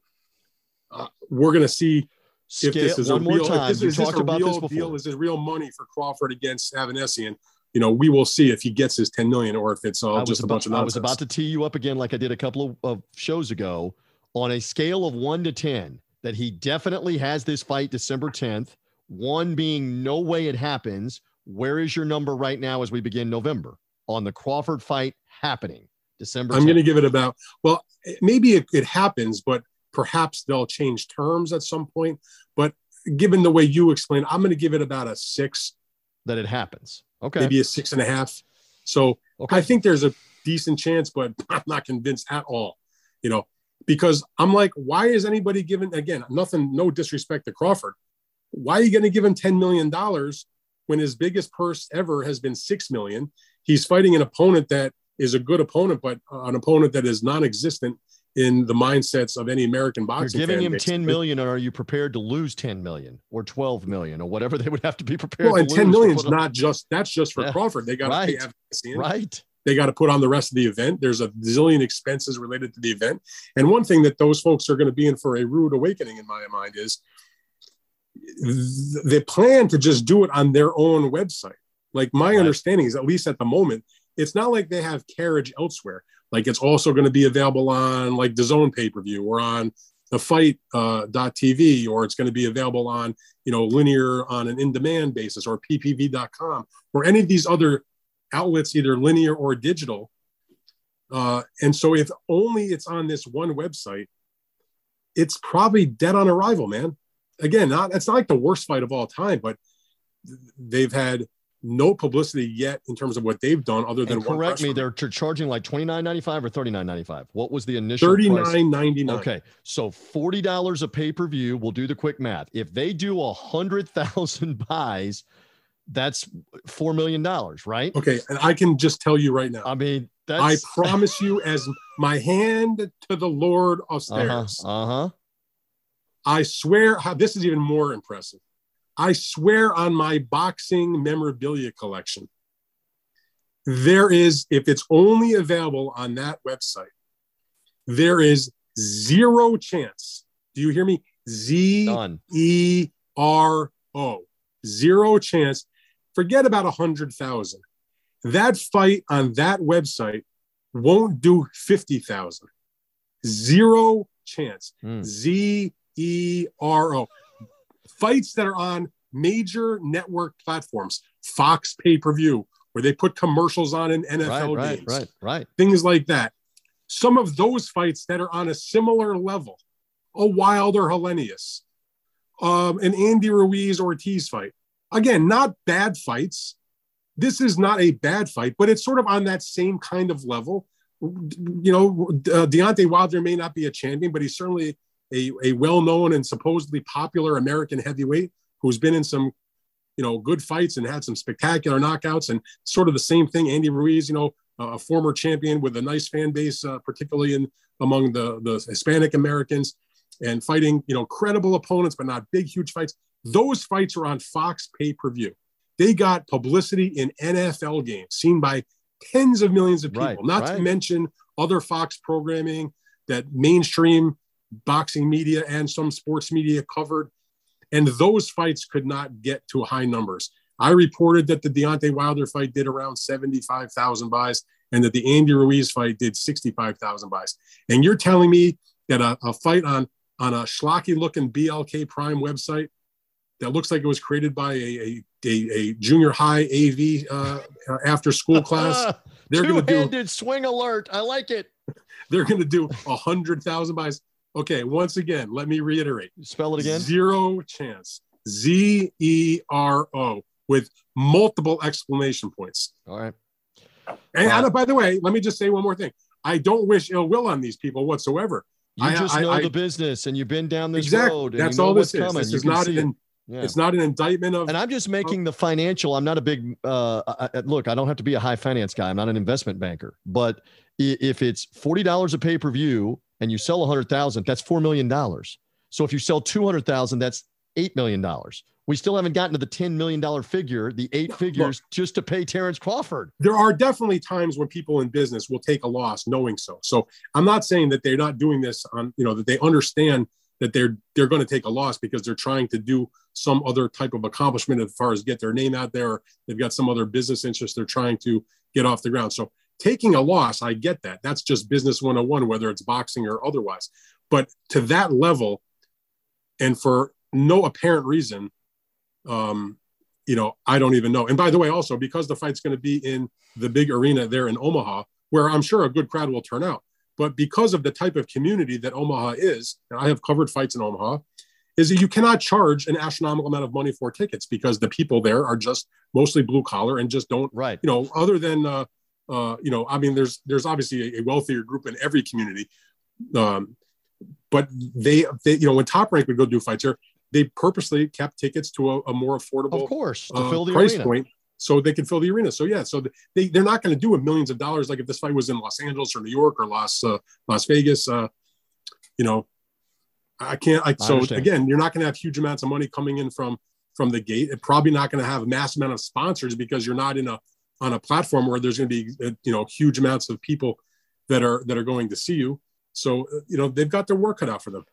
uh, we're going to see Scale, if this is a real, time. Is, is this a real deal? Is this real money for Crawford against Avanesyan? You know, we will see if he gets his 10 million or if it's all just a about, bunch of nonsense. I was about to tee you up again, like I did a couple of, of shows ago, on a scale of one to 10, that he definitely has this fight December 10th. One being no way it happens. Where is your number right now as we begin November on the Crawford fight happening December? 10th? I'm going to give it about, well, maybe it, it happens, but perhaps they'll change terms at some point. But given the way you explain, I'm going to give it about a six. That it happens. Okay. Maybe a six and a half. So okay. I think there's a decent chance, but I'm not convinced at all. You know, because I'm like, why is anybody giving again? Nothing, no disrespect to Crawford. Why are you going to give him $10 million when his biggest purse ever has been six million? He's fighting an opponent that is a good opponent, but an opponent that is non-existent in the mindsets of any American boxing. You're giving him base. 10 million, or are you prepared to lose 10 million or 12 million or whatever they would have to be prepared? Well, and 10 million is not just that's just for yeah. Crawford. They got right. to pay right. They got to put on the rest of the event. There's a zillion expenses related to the event. And one thing that those folks are going to be in for a rude awakening, in my mind, is they plan to just do it on their own website. Like my right. understanding is, at least at the moment, it's not like they have carriage elsewhere. Like it's also going to be available on like DAZN pay-per-view or on the fight uh, .tv or it's going to be available on you know linear on an in-demand basis or ppv.com or any of these other outlets either linear or digital. Uh, and so if only it's on this one website it's probably dead on arrival man. Again not it's not like the worst fight of all time but they've had no publicity yet in terms of what they've done other than and correct me they're charging like 29.95 or 39.95 what was the initial 39.99 okay so $40 a pay-per-view we'll do the quick math. If they do a hundred thousand buys that's four million dollars right? Okay and i can just tell you right now. I mean i promise you as my hand to the lord of uh-huh, uh-huh, uh-huh. i swear how this is even more impressive I swear on my boxing memorabilia collection, there is, if it's only available on that website, there is zero chance. Do you hear me? Z E R O. Zero chance. Forget about a hundred thousand. That fight on that website won't do 50,000. Zero chance. Mm. Z E R O fights that are on major network platforms, Fox pay per view, where they put commercials on in NFL right, games, right, right, things like that. Some of those fights that are on a similar level, a Wilder Helenius, um, an Andy Ruiz Ortiz fight. Again, not bad fights. This is not a bad fight, but it's sort of on that same kind of level. You know, uh, Deontay Wilder may not be a champion, but he's certainly a, a well-known and supposedly popular American heavyweight who's been in some, you know, good fights and had some spectacular knockouts. And sort of the same thing, Andy Ruiz, you know, a former champion with a nice fan base, uh, particularly in among the the Hispanic Americans, and fighting, you know, credible opponents, but not big, huge fights. Those fights are on Fox pay per view. They got publicity in NFL games, seen by tens of millions of people. Right, not right. to mention other Fox programming that mainstream boxing media and some sports media covered. And those fights could not get to high numbers. I reported that the Deontay Wilder fight did around 75,000 buys and that the Andy Ruiz fight did 65,000 buys. And you're telling me that a, a fight on, on a schlocky looking BLK Prime website that looks like it was created by a, a, a, a junior high AV uh, after school class. They're going to do swing alert. I like it. They're going to do a hundred thousand buys. Okay, once again, let me reiterate. Spell it again. Zero chance. Z E R O with multiple exclamation points. All right. And uh, by the way, let me just say one more thing. I don't wish ill will on these people whatsoever. You I, just I, know I, the business and you've been down this exactly. road. That's you know all this is. Coming. This you is not an, yeah. it's not an indictment of. And I'm just making the financial. I'm not a big uh, I, look. I don't have to be a high finance guy. I'm not an investment banker. But if it's forty dollars a pay per view and you sell 100,000, that's $4 million. So if you sell 200,000, that's $8 million. We still haven't gotten to the $10 million figure, the eight figures Look, just to pay Terrence Crawford. There are definitely times when people in business will take a loss knowing so. So I'm not saying that they're not doing this on, you know, that they understand that they're they're going to take a loss because they're trying to do some other type of accomplishment as far as get their name out there. They've got some other business interest they're trying to get off the ground. So taking a loss, I get that. That's just business 101, whether it's boxing or otherwise. But to that level, and for no apparent reason, um, you know, I don't even know. And by the way, also because the fight's going to be in the big arena there in Omaha, where I'm sure a good crowd will turn out. But because of the type of community that Omaha is, and I have covered fights in Omaha, is that you cannot charge an astronomical amount of money for tickets because the people there are just mostly blue collar and just don't, right. You know, other than, uh, uh, you know, I mean, there's there's obviously a, a wealthier group in every community, um, but they, they, you know, when Top Rank would go do fights here, they purposely kept tickets to a, a more affordable, of course, to uh, fill the price arena. point so they can fill the arena. So yeah, so they they're not going to do it millions of dollars like if this fight was in Los Angeles or New York or Las uh, Las Vegas. Uh, you know, I can't. I, so I again, you're not going to have huge amounts of money coming in from from the gate. It's probably not going to have a mass amount of sponsors because you're not in a on a platform where there's going to be uh, you know huge amounts of people that are that are going to see you. So uh, you know they've got their work cut out for them.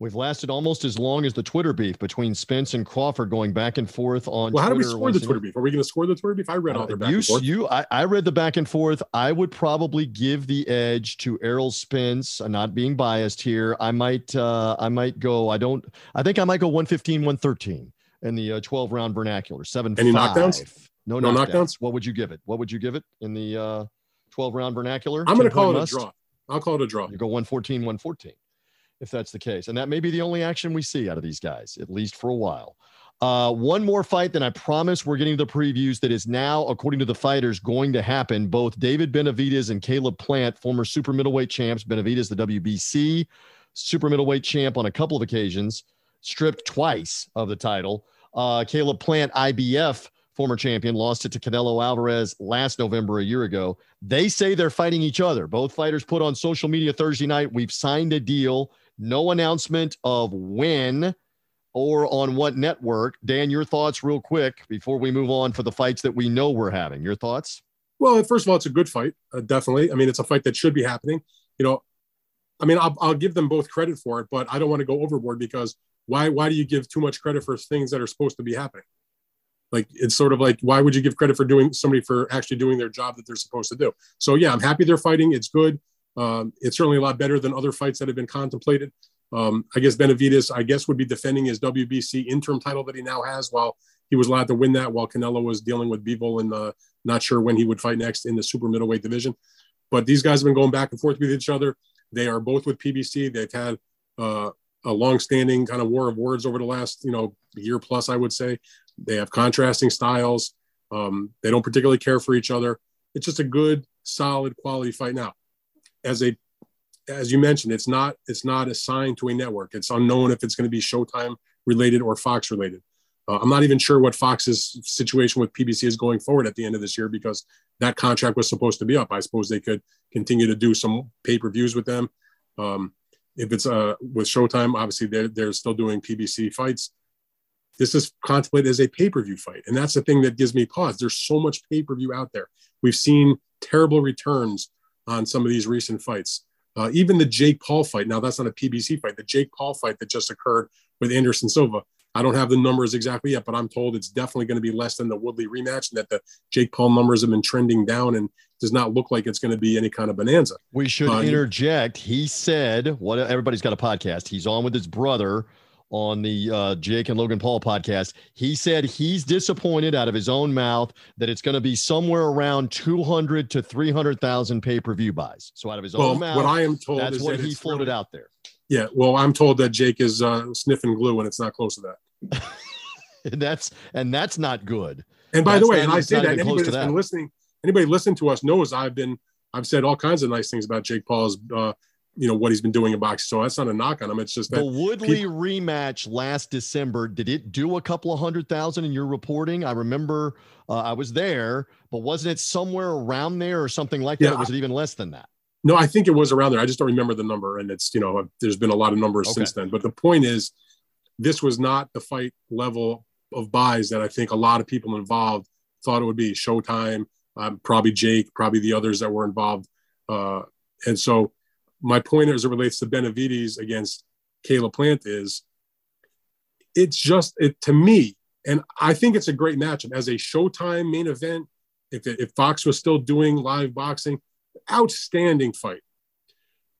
We've lasted almost as long as the Twitter beef between Spence and Crawford going back and forth on. Well, how Twitter do we score the Twitter beef? Are we going to score the Twitter beef? I read all their back you, and forth. You, I, I, read the back and forth. I would probably give the edge to Errol Spence. I'm not being biased here. I might, uh, I might go. I don't. I think I might go 115, 113 in the uh, 12 round vernacular. Seven. Any five. knockdowns? No, no knockdowns. knockdowns. What would you give it? What would you give it in the uh, 12 round vernacular? I'm going to call it must? a draw. I'll call it a draw. You go 114, 114 if that's the case. And that may be the only action we see out of these guys, at least for a while. Uh, one more fight, then I promise we're getting the previews that is now, according to the fighters, going to happen. Both David Benavidez and Caleb Plant, former super middleweight champs, Benavidez, the WBC super middleweight champ on a couple of occasions, stripped twice of the title. Uh, Caleb Plant, IBF former champion, lost it to Canelo Alvarez last November, a year ago. They say they're fighting each other. Both fighters put on social media Thursday night, we've signed a deal no announcement of when or on what network. Dan, your thoughts, real quick, before we move on for the fights that we know we're having. Your thoughts? Well, first of all, it's a good fight, uh, definitely. I mean, it's a fight that should be happening. You know, I mean, I'll, I'll give them both credit for it, but I don't want to go overboard because why? Why do you give too much credit for things that are supposed to be happening? Like it's sort of like why would you give credit for doing somebody for actually doing their job that they're supposed to do? So yeah, I'm happy they're fighting. It's good. Um, it's certainly a lot better than other fights that have been contemplated. Um, I guess Benavidez, I guess, would be defending his WBC interim title that he now has while he was allowed to win that while Canelo was dealing with Bivol and uh, not sure when he would fight next in the super middleweight division. But these guys have been going back and forth with each other. They are both with PBC. They've had uh, a long-standing kind of war of words over the last, you know, year plus, I would say. They have contrasting styles. Um, they don't particularly care for each other. It's just a good, solid, quality fight. Now, as a as you mentioned, it's not it's not assigned to a network. It's unknown if it's going to be Showtime related or Fox related. Uh, I'm not even sure what Fox's situation with PBC is going forward at the end of this year because that contract was supposed to be up. I suppose they could continue to do some pay per views with them. Um, if it's uh, with Showtime, obviously they're, they're still doing PBC fights. This is contemplated as a pay per view fight. And that's the thing that gives me pause. There's so much pay per view out there. We've seen terrible returns on some of these recent fights. Uh, even the Jake Paul fight. Now that's not a PBC fight. The Jake Paul fight that just occurred with Anderson Silva. I don't have the numbers exactly yet, but I'm told it's definitely going to be less than the Woodley rematch, and that the Jake Paul numbers have been trending down, and does not look like it's going to be any kind of bonanza. We should uh, interject. He said, "What? Everybody's got a podcast. He's on with his brother." On the uh, Jake and Logan Paul podcast. He said he's disappointed out of his own mouth that it's going to be somewhere around 200 to 300,000 pay per view buys. So out of his well, own mouth, what I am told that's what that he floated really, out there. Yeah, well, I'm told that Jake is uh, sniffing glue, and it's not close to that. and that's and that's not good. And by that's the way, and I say that anybody that's that. been listening, anybody listening to us knows I've been I've said all kinds of nice things about Jake Paul's uh, you know what he's been doing in boxing. So that's not a knock on him. It's just that the Woodley people- rematch last December. Did it do a couple of hundred thousand in your reporting? I remember uh, I was there, but wasn't it somewhere around there or something like that? Yeah, was it even less than that? No, I think it was around there. I just don't remember the number, and it's you know there's been a lot of numbers okay. since then. But the point is, this was not the fight level of buys that I think a lot of people involved thought it would be Showtime, um, probably Jake, probably the others that were involved. Uh, and so my point as it relates to Benavidez against Caleb Plant is it's just it to me, and I think it's a great matchup as a Showtime main event. If, if Fox was still doing live boxing, outstanding fight.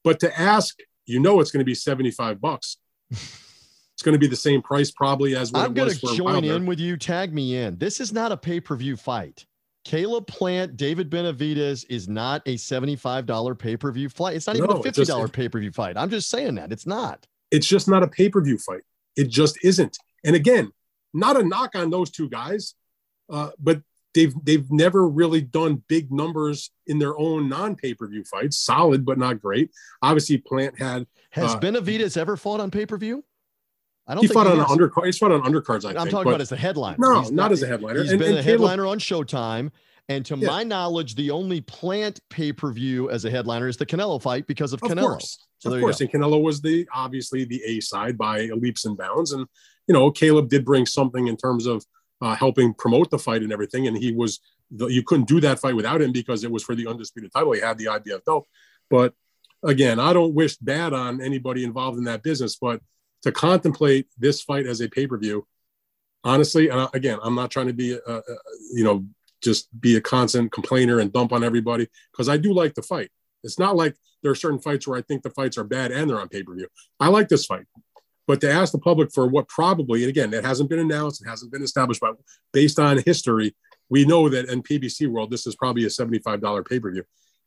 But to ask, you know, it's going to be 75 bucks. it's going to be the same price probably as what I'm going to join in with you. Tag me in. This is not a pay per view fight. Caleb Plant, David Benavidez is not a $75 pay per view fight. It's not even no, a $50 pay per view fight. I'm just saying that. It's not. It's just not a pay per view fight. It just isn't. And again, not a knock on those two guys, uh, but they've they've never really done big numbers in their own non pay per view fights. Solid, but not great. Obviously, Plant had. Has uh, Benavidez ever fought on pay per view? I don't. He fought on undercard. He's fought on undercards. I am talking about as a headliner. No, not, not, as a headliner. He's and, been and a Caleb, headliner on Showtime. And to yeah. my knowledge, the only plant pay per view as a headliner is the Canelo fight because of, of Canelo. Course. So of course, and Canelo was the obviously the A side by leaps and bounds, and you know Caleb did bring something in terms of uh, helping promote the fight and everything, and he was the, you couldn't do that fight without him because it was for the undisputed title. He had the IBF belt, but again, I don't wish bad on anybody involved in that business, but to contemplate this fight as a pay per view, honestly, and again, I'm not trying to be, you know, just be a constant complainer and dump on everybody because I do like the fight. It's not like there are certain fights where I think the fights are bad and they're on pay per view. I like this fight, but to ask the public for what probably, and again, it hasn't been announced, it hasn't been established, but based on history, we know that in PBC world, this is probably a $75 pay per view.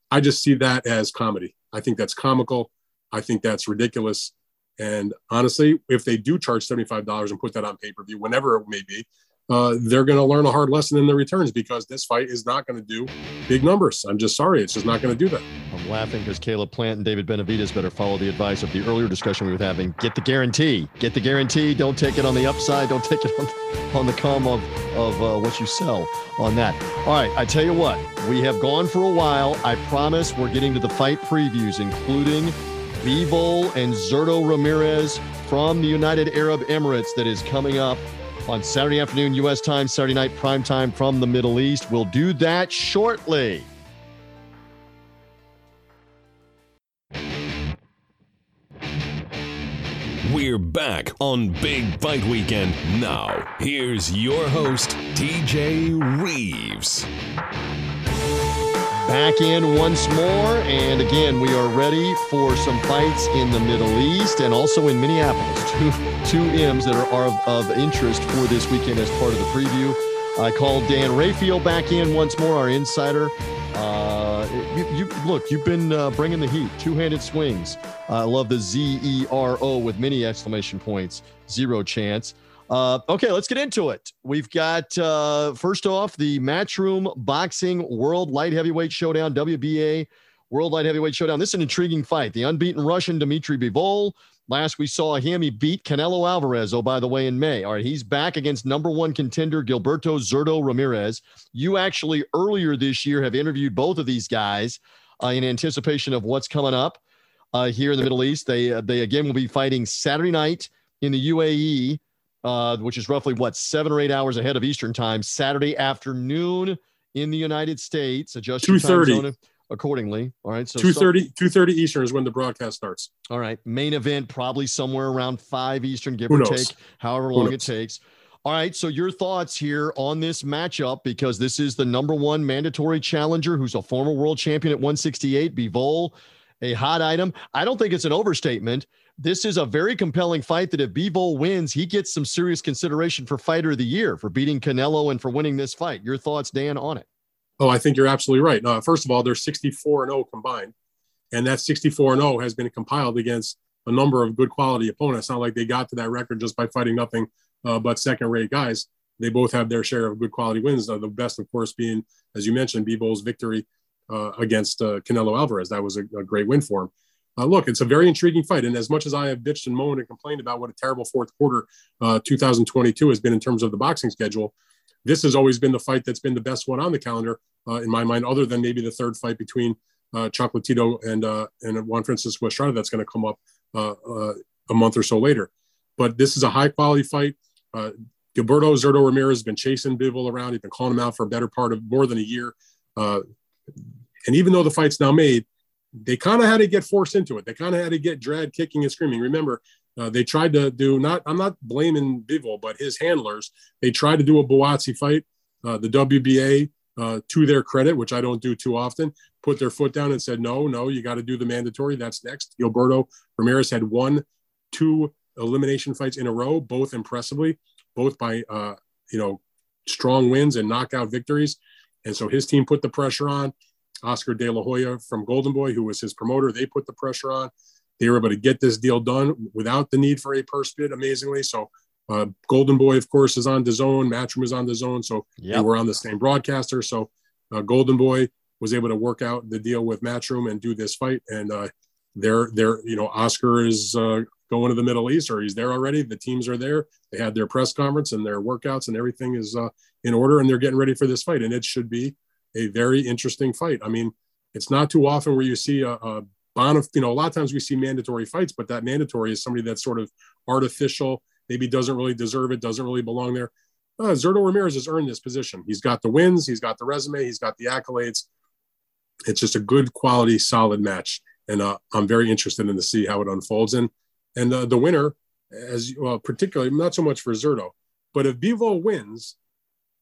I just see that as comedy. I think that's comical. I think that's ridiculous. And honestly, if they do charge $75 and put that on pay per view, whenever it may be, uh, they're going to learn a hard lesson in the returns because this fight is not going to do big numbers. I'm just sorry. It's just not going to do that. I'm laughing because Caleb Plant and David Benavidez better follow the advice of the earlier discussion we were having. Get the guarantee. Get the guarantee. Don't take it on the upside. Don't take it on, on the come of, of uh, what you sell on that. All right. I tell you what, we have gone for a while. I promise we're getting to the fight previews, including Bivol and Zurdo Ramirez from the United Arab Emirates that is coming up on Saturday afternoon U.S. time, Saturday night prime time from the Middle East. We'll do that shortly. We're back on Big Fight Weekend. Now, here's your host, TJ Reeves back in once more. And again, we are ready for some fights in the Middle East and also in Minneapolis. Two, two M's that are, of, of interest for this weekend as part of the preview. I called Dan Rafael back in once more, our insider. Uh, you, you, look, you've been uh, bringing the heat, two-handed swings. I love the Z E R O with many exclamation points. Zero chance. Uh, okay, let's get into it. We've got uh, first off the Matchroom Boxing World Light Heavyweight Showdown WBA World Light Heavyweight Showdown. This is an intriguing fight. The unbeaten Russian Dmitry Bivol. Last we saw him, he beat Canelo Alvarez. Oh, by the way, in May. All right, he's back against number one contender Gilberto Zurdo Ramirez. You actually earlier this year have interviewed both of these guys uh, in anticipation of what's coming up uh, here in the Middle East. They uh, they again will be fighting Saturday night in the UAE uh, which is roughly what seven or eight hours ahead of Eastern time, Saturday afternoon in the United States. Adjust two thirty accordingly. All right, so 2.30, 2.30 Eastern is when the broadcast starts. All right, main event probably somewhere around five Eastern, give Who or knows? take, however long it takes. All right, so your thoughts here on this matchup because this is the number one mandatory challenger who's a former world champion at 168, Bivol, a hot item. I don't think it's an overstatement this is a very compelling fight that if Bivol wins, he gets some serious consideration for fighter of the year for beating Canelo and for winning this fight. Your thoughts, Dan, on it? Oh, I think you're absolutely right. Uh, first of all, they're 64 and 0 combined, and that 64 and 0 has been compiled against a number of good quality opponents. Not like they got to that record just by fighting nothing uh, but second-rate guys. They both have their share of good quality wins. Uh, the best, of course, being as you mentioned, Bivol's victory uh, against uh, Canelo Alvarez. That was a, a great win for him uh, look, it's a very intriguing fight. And as much as I have bitched and moaned and complained about what a terrible fourth quarter uh, 2022 has been in terms of the boxing schedule, this has always been the fight that's been the best one on the calendar uh, in my mind, other than maybe the third fight between uh, Chocolatito and uh, and Juan Francisco Estrada that's going to come up uh, a month or so later. But this is a high quality fight. Gilberto Zurdo Ramirez has been chasing Bivol around. He's been calling him out for a better part of more than a year. And even though the fight's now made, they kind of had to get forced into it. They kind of had to get dragged kicking and screaming. Remember, uh, they tried to do not. I'm not blaming Bivol, but his handlers. They tried to do a Buatsi fight. Uh, the WBA, uh, to their credit, which I don't do too often, put their foot down and said, "No, no, you got to do the mandatory. That's next." Gilberto Ramirez had won two elimination fights in a row, both impressively, both by uh, you know strong wins and knockout victories. And so his team put the pressure on. Oscar De La Hoya from Golden Boy, who was his promoter, they put the pressure on. They were able to get this deal done without the need for a purse bid, amazingly. So uh, Golden Boy, of course, is on DAZN. Matchroom is on DAZN. So yep. they were on the same broadcaster. So uh, Golden Boy was able to work out the deal with Matchroom and do this fight. And uh, they're, they're, you know, Oscar is uh, going to the Middle East or he's there already. The teams are there. They had their press conference and their workouts and everything is uh, in order and they're getting ready for this fight. And it should be a very interesting fight. I mean, it's not too often where you see a, a bonif- you know, a lot of times we see mandatory fights, but that mandatory is somebody that's sort of artificial, maybe doesn't really deserve it, doesn't really belong there. Uh, Zurdo Ramirez has earned this position. He's got the wins, he's got the resume, he's got the accolades. It's just a good quality, solid match, and uh, I'm very interested in to see how it unfolds. And and uh, the winner, as well, particularly not so much for Zurdo, but if Bivol wins,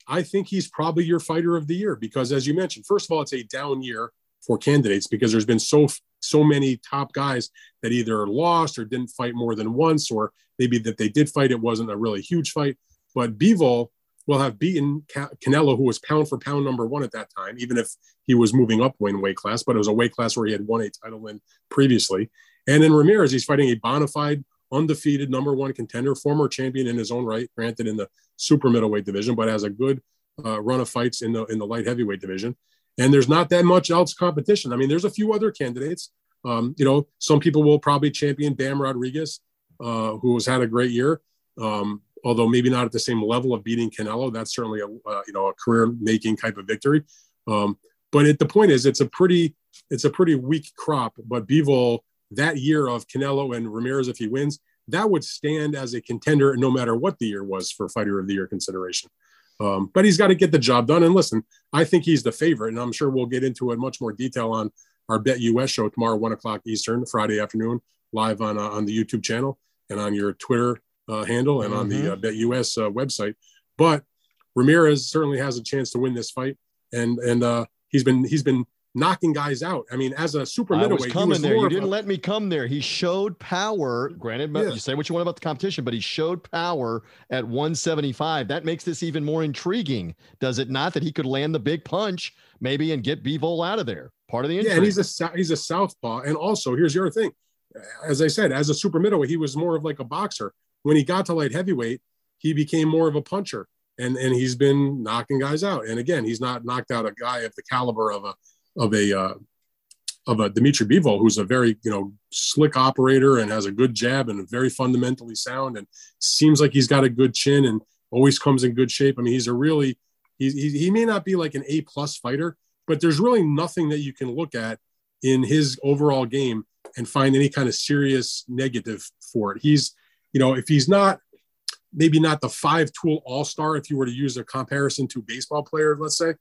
I think he's probably your fighter of the year because, as you mentioned, first of all, it's a down year for candidates because there's been so so many top guys that either lost or didn't fight more than once, or maybe that they did fight, it wasn't a really huge fight. But Bivol will have beaten Canelo, who was pound for pound number one at that time, even if he was moving up in weight class, but it was a weight class where he had won a title in previously. And in Ramirez, he's fighting a bona fide, undefeated number one contender, former champion in his own right, granted in the super middleweight division, but has a good uh, run of fights in the in the light heavyweight division. And there's not that much else competition. I mean, there's a few other candidates. Um, you know, some people will probably champion Bam Rodriguez, uh, who has had a great year. Um, although maybe not at the same level of beating Canelo. That's certainly a uh, you know a career making type of victory. Um, but it, the point is, it's a pretty it's a pretty weak crop. But Bivol that year of Canelo and Ramirez, if he wins, that would stand as a contender no matter what the year was for Fighter of the Year consideration. Um, but he's got to get the job done. And listen, I think he's the favorite, and I'm sure we'll get into it much more detail on our BetUS show tomorrow, one o'clock Eastern, Friday afternoon, live on uh, on the YouTube channel and on your Twitter uh, handle and mm-hmm. on the mm-hmm. uh, BetUS uh, website. But Ramirez certainly has a chance to win this fight, and and uh, he's been he's been knocking guys out. I mean, as a super I middleweight, was coming was there. You didn't a, let me come there. He showed power. Granted, yeah. you say what you want about the competition, but he showed power at 175. That makes this even more intriguing, does it not? That he could land the big punch maybe and get Bivol out of there. Part of the intrigue. yeah, and he's a he's a southpaw. And also, here's the other thing. As I said, as a super middleweight, he was more of like a boxer. When he got to light heavyweight, he became more of a puncher. And, and he's been knocking guys out. And again, he's not knocked out a guy of the caliber of a of a uh, of a Dmitry Bivol, who's a very you know slick operator and has a good jab and very fundamentally sound, and seems like he's got a good chin and always comes in good shape. I mean, he's a really he he, he may not be like an A plus fighter, but there's really nothing that you can look at in his overall game and find any kind of serious negative for it. He's you know if he's not maybe not the five tool all star if you were to use a comparison to baseball player, let's say,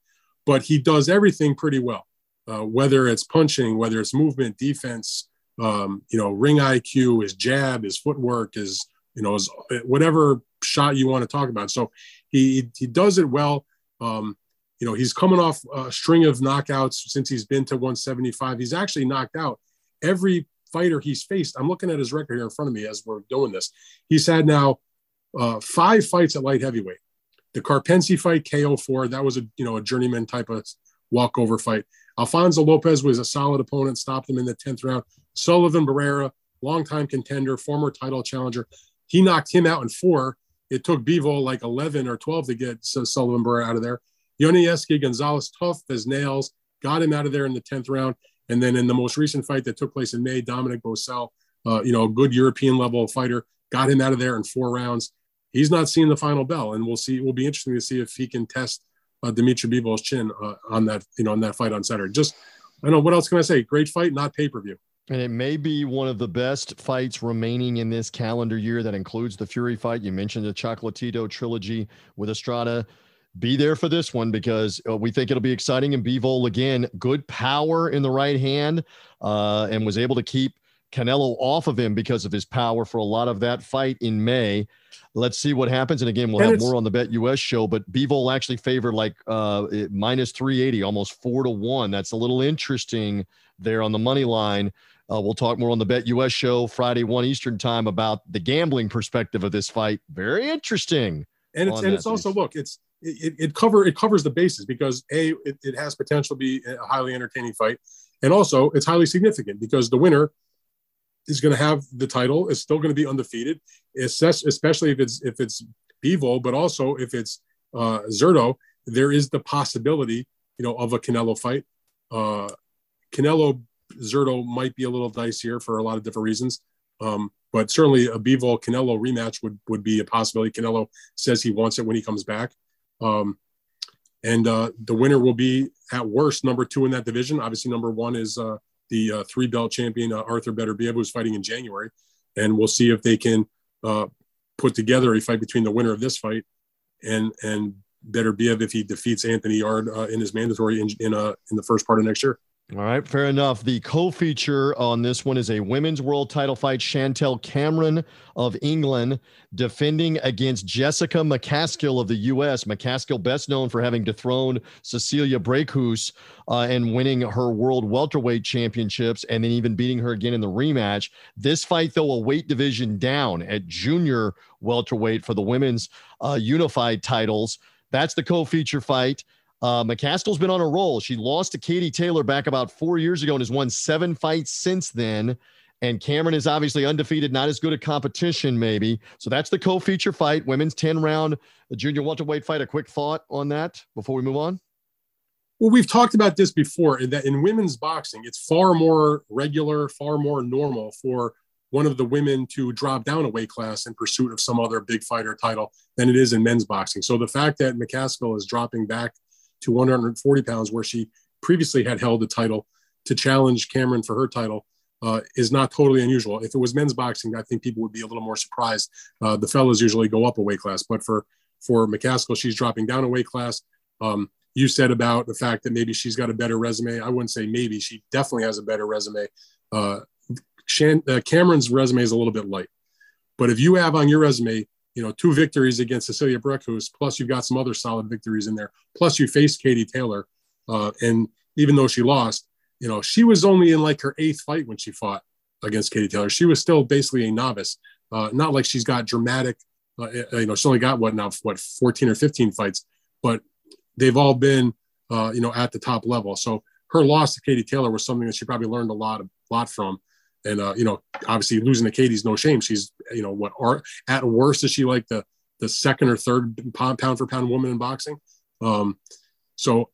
but he does everything pretty well. Uh, whether it's punching, whether it's movement, defense, um, you know, ring IQ, his jab, his footwork, his, you know, his, whatever shot you want to talk about. So he, he does it well. Um, you know, he's coming off a string of knockouts since he's been to 175. He's actually knocked out every fighter he's faced. I'm looking at his record here in front of me as we're doing this. He's had now uh, five fights at light heavyweight. The Karpency fight, KO4, that was a you know a journeyman type of walkover fight. Alfonso Lopez was a solid opponent, stopped him in the 10th round. Sullivan Barrera, longtime contender, former title challenger, he knocked him out in four. It took Bivol like 11 or 12 to get Sullivan Barrera out of there. Yunieski Gonzalez, tough as nails, got him out of there in the 10th round. And then in the most recent fight that took place in May, Dominic Boesel, uh, you know, a good European level fighter, got him out of there in four rounds. He's not seeing the final bell, and we'll see. It will be interesting to see if he can test uh, Dmitry Bivol's chin uh, on that, you know, on that fight on Saturday. Just, I don't know what else can I say. Great fight, not pay per view. And it may be one of the best fights remaining in this calendar year that includes the Fury fight. You mentioned the Chocolatito trilogy with Estrada. Be there for this one because uh, we think it'll be exciting. And Bivol, again, good power in the right hand uh, and was able to keep Canelo off of him because of his power for a lot of that fight in May. Let's see what happens. And again, we'll and have more on the BetUS show, but Bivol actually favored like uh, minus 380, almost four to one. That's a little interesting there on the money line. Uh, we'll talk more on the BetUS show Friday, 1 Eastern time about the gambling perspective of this fight. Very interesting. And it's, and it's also, look, it's, it, it cover it covers the bases because a it, it has potential to be a highly entertaining fight and also it's highly significant because the winner is going to have the title is still going to be undefeated especially if it's if it's Bivol but also if it's uh Zurdo there is the possibility you know of a Canelo fight uh Canelo Zurdo might be a little dicier for a lot of different reasons. Um, but certainly a Bivol Canelo rematch would would be a possibility. Canelo says he wants it when he comes back. Um, and uh, the winner will be at worst number two in that division. Obviously, number one is uh, the uh, three belt champion uh, Arthur Beterbiev, who's fighting in January, and we'll see if they can uh, put together a fight between the winner of this fight and and Beterbiev if he defeats Anthony Yarde uh, in his mandatory in in, in the first part of next year. All right, fair enough. The co-feature on this one is a women's world title fight. Chantel Cameron of England defending against Jessica McCaskill of the U.S. McCaskill, best known for having dethroned Cecilia Braekhus uh, and winning her world welterweight championships, and then even beating her again in the rematch. This fight, though, a weight division down at junior welterweight for the women's uh, unified titles. That's the co-feature fight. Uh, McCaskill's been on a roll. She lost to Katie Taylor back about four years ago and has won seven fights since then. And Cameron is obviously undefeated, not as good a competition, maybe. So that's the co feature fight, women's 10 round junior welterweight fight. A quick thought on that before we move on? Well, we've talked about this before that in women's boxing, it's far more regular, far more normal for one of the women to drop down a weight class in pursuit of some other big fighter title than it is in men's boxing. So the fact that McCaskill is dropping back to 140 pounds, where she previously had held the title to challenge Cameron for her title, uh, is not totally unusual. If it was men's boxing, I think people would be a little more surprised. Uh, the fellas usually go up a weight class, but for for McCaskill, she's dropping down a weight class. Um, you said about the fact that maybe she's got a better resume. I wouldn't say maybe. She definitely has a better resume. Uh, Shan- uh, Cameron's resume is a little bit light, but if you have on your resume you know, two victories against Cecilia Braekhus, plus you've got some other solid victories in there. Plus you faced Katie Taylor. Uh, and even though she lost, you know, she was only in like her eighth fight when she fought against Katie Taylor. She was still basically a novice. Uh, not like she's got dramatic, uh, you know, she only got what now, what, 14 or 15 fights, but they've all been, uh, you know, at the top level. So her loss to Katie Taylor was something that she probably learned a lot, a lot from. And uh, you know, obviously losing to Katie's no shame. She's you know what are at worst is she like the the second or third pound, pound for pound woman in boxing. Um, so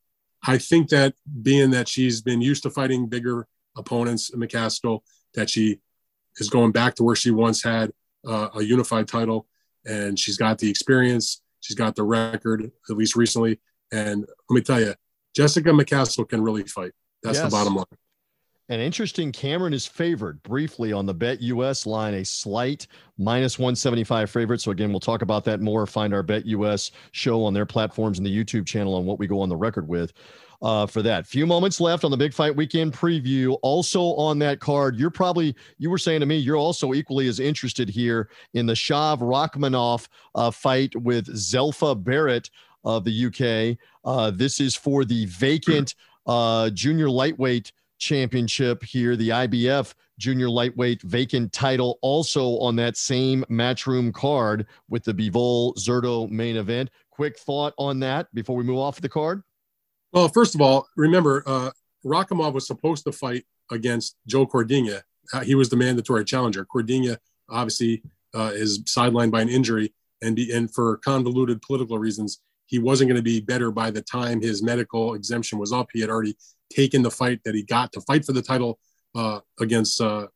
I think that being that she's been used to fighting bigger opponents in McCaskill, that she is going back to where she once had uh, a unified title, and she's got the experience, she's got the record at least recently. And let me tell you, Jessica McCaskill can really fight. That's yes. the bottom line. An interesting Cameron is favored briefly on the BetUS line, a slight minus 175 favorite. So, again, we'll talk about that more. Find our BetUS show on their platforms and the YouTube channel on what we go on the record with uh, for that. Few moments left on the Big Fight Weekend preview. Also on that card, you're probably, you were saying to me, you're also equally as interested here in the Shav Rakhimov uh, fight with Zelfa Barrett of the UK. Uh, this is for the vacant uh, junior lightweight championship here, the IBF junior lightweight vacant title, also on that same matchroom card with the Bivol Zurdo main event. Quick thought on that before we move off the card? Well, first of all, remember, uh, Rakhimov was supposed to fight against Joe Cordina. Uh, he was the mandatory challenger. Cordina obviously uh, is sidelined by an injury, and, be, and for convoluted political reasons, he wasn't going to be better by the time his medical exemption was up. He had already taken the fight that he got to fight for the title uh, against uh,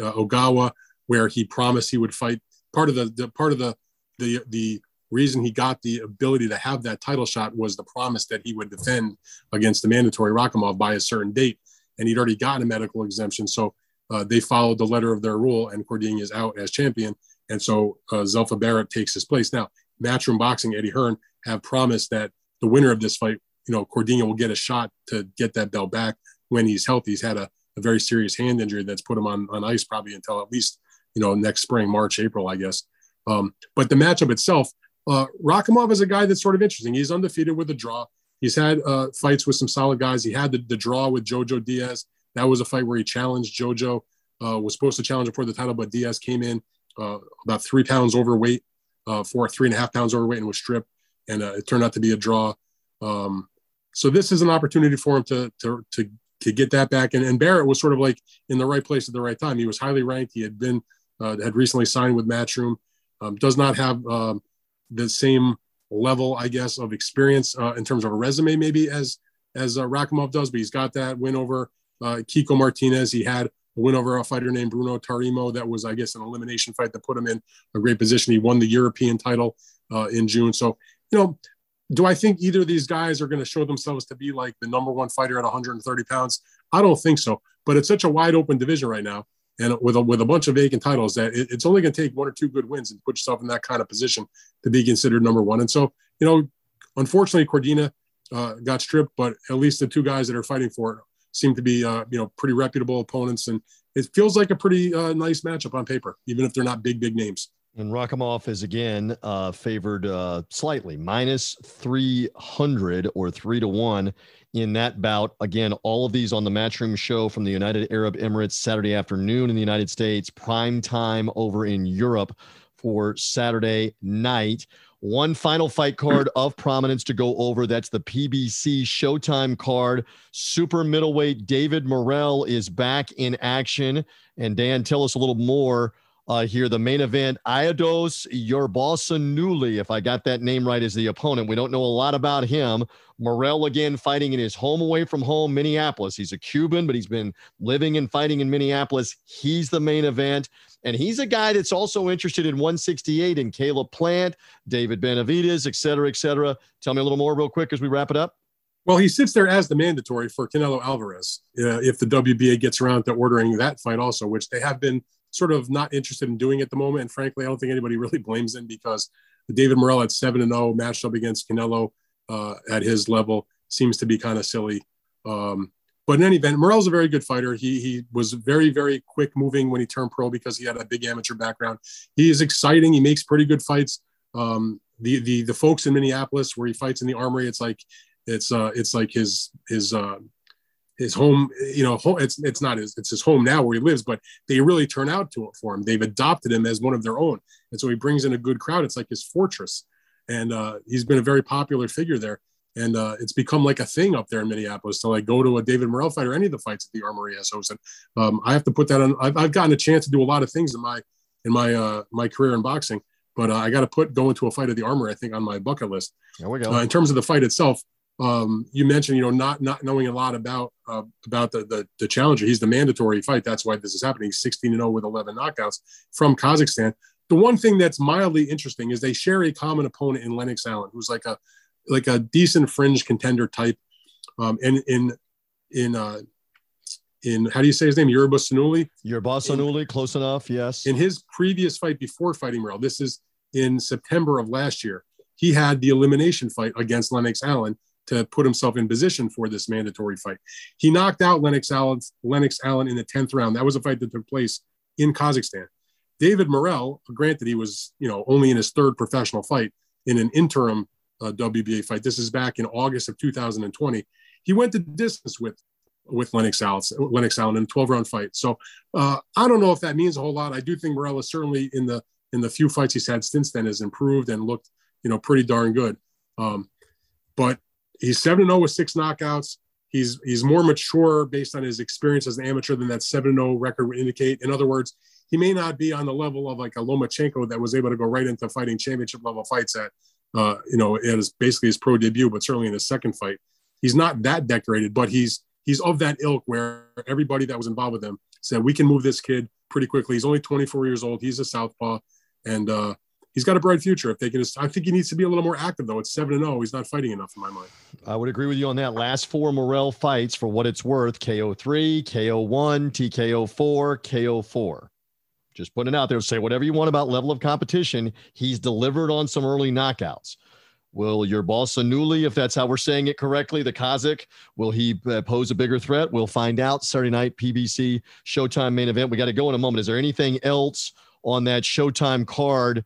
uh, Ogawa, where he promised he would fight. Part of the, the part of the the the reason he got the ability to have that title shot was the promise that he would defend against the mandatory Rakhimov by a certain date, and he'd already gotten a medical exemption. So uh, they followed the letter of their rule, and Cordina is out as champion, and so uh, Zelfa Barrett takes his place. Now, Matchroom Boxing, Eddie Hearn have promised that the winner of this fight, you know, Cordina will get a shot to get that belt back when he's healthy. He's had a, a very serious hand injury that's put him on on ice probably until at least you know next spring, March, April, I guess. Um, but the matchup itself, uh, Rakhimov is a guy that's sort of interesting. He's undefeated with a draw. He's had uh, fights with some solid guys. He had the, the draw with Jojo Diaz. That was a fight where he challenged Jojo. Uh, was supposed to challenge him for the title, but Diaz came in uh, about three pounds overweight, uh, four three and a half pounds overweight, and was stripped. And uh, it turned out to be a draw. Um, so this is an opportunity for him to to to to get that back. And, and Barrett was sort of like in the right place at the right time. He was highly ranked. He had been uh, had recently signed with Matchroom. Um, does not have um, the same level, I guess, of experience uh, in terms of a resume, maybe as as uh, Rakhimov does, but he's got that win over uh, Kiko Martinez. He had a win over a fighter named Bruno Tarimo. That was, I guess, an elimination fight that put him in a great position. He won the European title uh, in June. So, you know, do I think either of these guys are going to show themselves to be like the number one fighter at 130 pounds? I don't think so. But it's such a wide open division right now and with a, with a bunch of vacant titles that it, it's only going to take one or two good wins and put yourself in that kind of position to be considered number one. And so, you know, unfortunately, Cordina uh, got stripped, but at least the two guys that are fighting for it seem to be, uh, you know, pretty reputable opponents. And it feels like a pretty uh, nice matchup on paper, even if they're not big, big names. And Rakhimov is again uh, favored uh, slightly, minus 300 or three to one in that bout. Again, all of these on the Matchroom show from the United Arab Emirates Saturday afternoon in the United States, prime time over in Europe for Saturday night. One final fight card of prominence to go over. That's the PBC Showtime card. Super middleweight David Morrell is back in action. And Dan, tell us a little more uh, here. The main event, Aidos Yerbossynuly, if I got that name right, is the opponent. We don't know a lot about him. Morrell again fighting in his home away from home, Minneapolis. He's a Cuban, but he's been living and fighting in Minneapolis. He's the main event. And he's a guy that's also interested in 168 in Caleb Plant, David Benavidez, et cetera, et cetera. Tell me a little more real quick as we wrap it up. Well, he sits there as the mandatory for Canelo Alvarez uh, if the WBA gets around to ordering that fight also, which they have been sort of not interested in doing at the moment. And frankly, I don't think anybody really blames him because David Morrell at 7 and 0 matched up against Canelo uh, at his level seems to be kind of silly. Um, but in any event, Morrell's a very good fighter. He he was very very quick moving when he turned pro because he had a big amateur background. He is exciting. He makes pretty good fights. Um, the the the folks in Minneapolis where he fights in the Armory, it's like it's uh it's like his his uh, his home, you know, it's it's not his it's his home now where he lives, but they really turn out to it for him. They've adopted him as one of their own, and so he brings in a good crowd. It's like his fortress, and uh, he's been a very popular figure there. And uh, it's become like a thing up there in Minneapolis to like go to a David Morrell fight or any of the fights at the Armory has hosted. Um, I have to put that on. I've, I've gotten a chance to do a lot of things in my in my uh, my career in boxing, but uh, I got to put going to a fight at the Armory I think on my bucket list. There we go. Uh, in terms of the fight itself, um, you mentioned, you know, not not knowing a lot about uh, about the, the, the challenger. He's the mandatory fight. That's why this is happening. He's 16 and 0 with 11 knockouts from Kazakhstan. The one thing that's mildly interesting is they share a common opponent in Lennox Allen, who's like a like a decent fringe contender type. Um, and in in uh, in how do you say his name? Yerba Sanuli. Yerba Sanuli, close enough. Yes. In his previous fight before fighting Morrell, this is in September of last year. He had the elimination fight against Lennox Allen to put himself in position for this mandatory fight. He knocked out Lennox Allen, Lennox Allen in the 10th round. That was a fight that took place in Kazakhstan. David Morrell, granted he was, you know, only in his third professional fight in an interim uh, WBA fight. This is back in August of 2020. He went the distance with with Lennox Allen, Lennox Allen in a 12 round fight. So uh, I don't know if that means a whole lot. I do think Morrell is certainly in the in the few fights he's had since then has improved and looked, you know, pretty darn good. Um, but he's 7 0 with six knockouts. He's he's more mature based on his experience as an amateur than that 7 0 record would indicate. In other words, he may not be on the level of like a Lomachenko that was able to go right into fighting championship level fights at, uh, you know, it is basically his pro debut, but certainly in his second fight. He's not that decorated, but he's he's of that ilk where everybody that was involved with him said we can move this kid pretty quickly. He's only 24 years old. He's a southpaw, and uh, he's got a bright future if they can. Just, I think he needs to be a little more active though. It's seven and zero. He's not fighting enough in my mind. I would agree with you on that. Last four Morrell fights, for what it's worth: KO three, KO one, TKO four, KO four. Just putting it out there. Say whatever you want about level of competition. He's delivered on some early knockouts. Will your boss Anuli, if that's how we're saying it correctly, the Kazakh, will he uh, pose a bigger threat? We'll find out Saturday night PBC Showtime main event. We got to go in a moment. Is there anything else on that Showtime card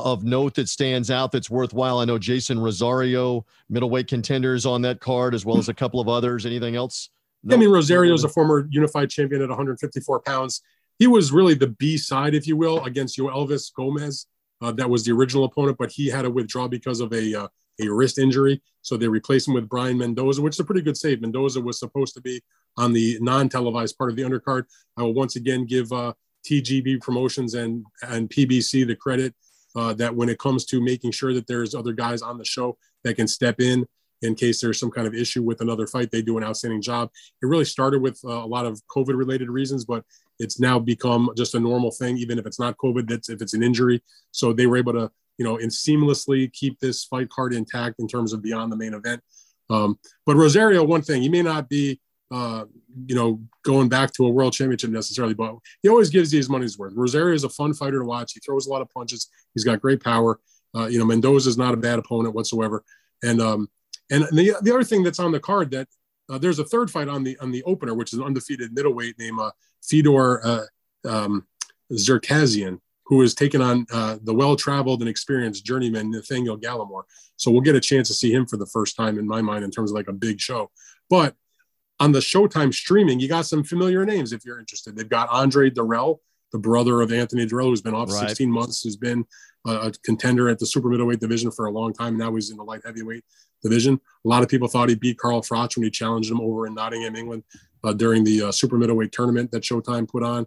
of note that stands out that's worthwhile? I know Jeison Rosario, middleweight contenders on that card, as well as a couple of others. Anything else? No. I mean, Rosario is a former unified champion at 154 pounds. He was really the B side, if you will, against Elvis Gomez. Uh, that was the original opponent, but he had to withdraw because of a uh, a wrist injury. So they replaced him with Brian Mendoza, which is a pretty good save. Mendoza was supposed to be on the non-televised part of the undercard. I will once again give uh, TGB Promotions and and PBC the credit uh, that when it comes to making sure that there's other guys on the show that can step in in case there's some kind of issue with another fight. They do an outstanding job. It really started with uh, a lot of COVID related reasons, but it's now become just a normal thing, even if it's not COVID, that's if it's an injury. So they were able to, you know, and seamlessly keep this fight card intact in terms of beyond the main event. Um, but Rosario, one thing, he may not be, uh, you know, going back to a world championship necessarily, but he always gives you his money's worth. Rosario is a fun fighter to watch. He throws a lot of punches. He's got great power. Uh, you know, Mendoza is not a bad opponent whatsoever. And um, and the, the other thing that's on the card that uh, there's a third fight on the on the opener, which is an undefeated middleweight named uh, Fedor uh, um, Cherkashin, who is taking on uh, the well-traveled and experienced journeyman Nathaniel Gallimore. So we'll get a chance to see him for the first time in my mind in terms of like a big show. But on the Showtime streaming, you got some familiar names if you're interested. They've got Andre Dirrell, the brother of Anthony Dirrell, who's been off right. 16 months, who's been a contender at the super middleweight division for a long time. Now he's in the light heavyweight division. A lot of people thought he beat Carl Froch when he challenged him over in Nottingham, England, uh, during the uh, super middleweight tournament that Showtime put on,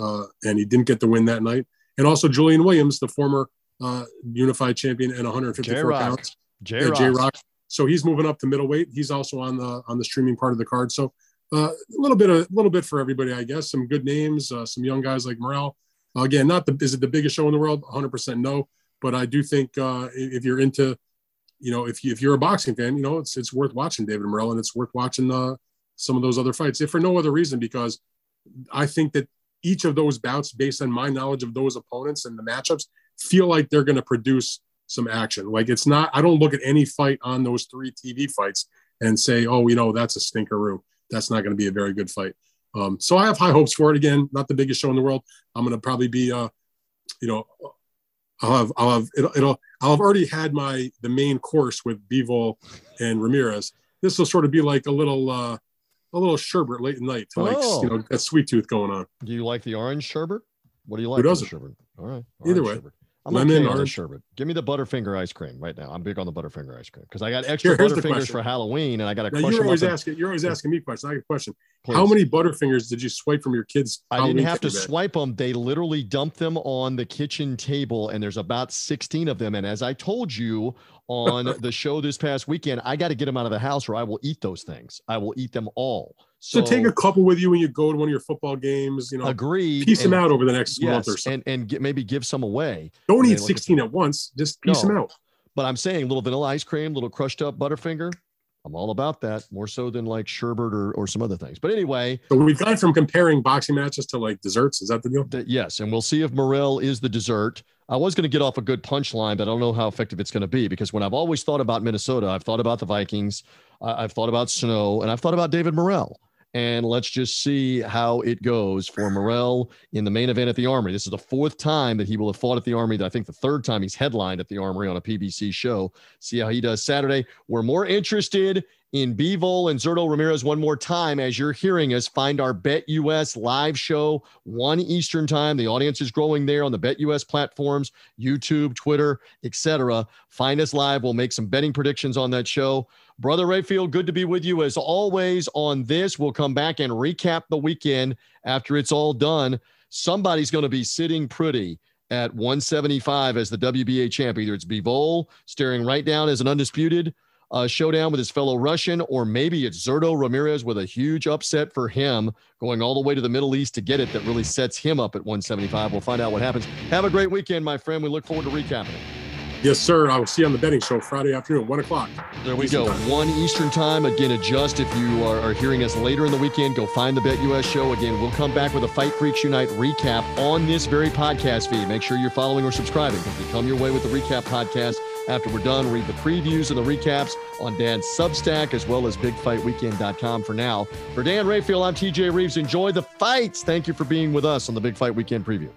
uh, and he didn't get the win that night. And also Julian Williams, the former uh, unified champion at 154 J-Rock. pounds. J Rock. So he's moving up to middleweight. He's also on the on the streaming part of the card. So uh, a little bit a little bit for everybody, I guess. Some good names, uh, some young guys like Morrell. again, not the is it the biggest show in the world? 100% no. But I do think if you're into you know, if you if you're a boxing fan, you know, it's it's worth watching David Morrell and it's worth watching uh, some of those other fights, if for no other reason, because I think that each of those bouts, based on my knowledge of those opponents and the matchups, feel like they're going to produce some action. Like it's not, I don't look at any fight on those three TV fights and say, oh, you know, that's a stinkeroo. That's not going to be a very good fight. Um, so I have high hopes for it. Again, not the biggest show in the world. I'm going to probably be, uh, you know, I'll have I'll have it'll, it'll I'll have already had my the main course with Bivol and Ramirez. This will sort of be like a little uh a little sherbet late at night to like oh. you know that sweet tooth going on. Do you like the orange sherbet? What do you like? Who doesn't? Sherbet? All right. Either way. Sherbet. I'm Lemon, okay on sherbet. Give me the Butterfinger ice cream right now. I'm big on the Butterfinger ice cream because I got extra Here, Butterfingers for Halloween, and I got to. You're always asking. You're always asking me questions. I have a question. Please. How many Butterfingers did you swipe from your kids? I didn't have to swipe them. They literally dumped them on the kitchen table, and there's about 16 of them. And as I told you on the show this past weekend, I got to get them out of the house, or I will eat those things. I will eat them all. So, so, take a couple with you when you go to one of your football games. You know, agree. Piece and, them out over the next yes, month or so, and and get, maybe give some away. Don't eat sixteen at once. Just piece no, them out. But I'm saying little vanilla ice cream, little crushed up Butterfinger. I'm all about that more so than like sherbet or, or some other things. But anyway, so we've gone from comparing boxing matches to like desserts. Is that the deal? The, yes, and we'll see if Morrell is the dessert. I was going to get off a good punchline, but I don't know how effective it's going to be because when I've always thought about Minnesota, I've thought about the Vikings, I've thought about Snow, and I've thought about David Morrell and let's just see how it goes for Morrell in the main event at the Armory. This is the fourth time that he will have fought at the Armory. I think the third time he's headlined at the Armory on a PBC show. See how he does Saturday. We're more interested in Bivol and Zurdo Ramirez one more time as you're hearing us. Find our BetUS live show, 1 Eastern time. The audience is growing there on the BetUS platforms, YouTube, Twitter, etc. Find us live. We'll make some betting predictions on that show. Brother Rafael, good to be with you as always on this. We'll come back and recap the weekend after it's all done. Somebody's going to be sitting pretty at 175 as the WBA champ. Either it's Bivol staring right down as an undisputed, uh, showdown with his fellow Russian, or maybe it's Zurdo Ramirez with a huge upset for him going all the way to the Middle East to get it that really sets him up at 175. We'll find out what happens. Have a great weekend, my friend. We look forward to recapping it. Yes, sir. I will see you on the betting show Friday afternoon, one o'clock. There we Eastern go. Time. One Eastern time. Again, adjust if you are, are, hearing us later in the weekend. Go find the BetUS show. Again, we'll come back with a Fight Freaks Unite recap on this very podcast feed. Make sure you're following or subscribing because we come your way with the recap podcast. After we're done, read the previews and the recaps on Dan's Substack as well as BigFightWeekend.com for now. For Dan Rafael, I'm TJ Reeves. Enjoy the fights. Thank you for being with us on the Big Fight Weekend preview.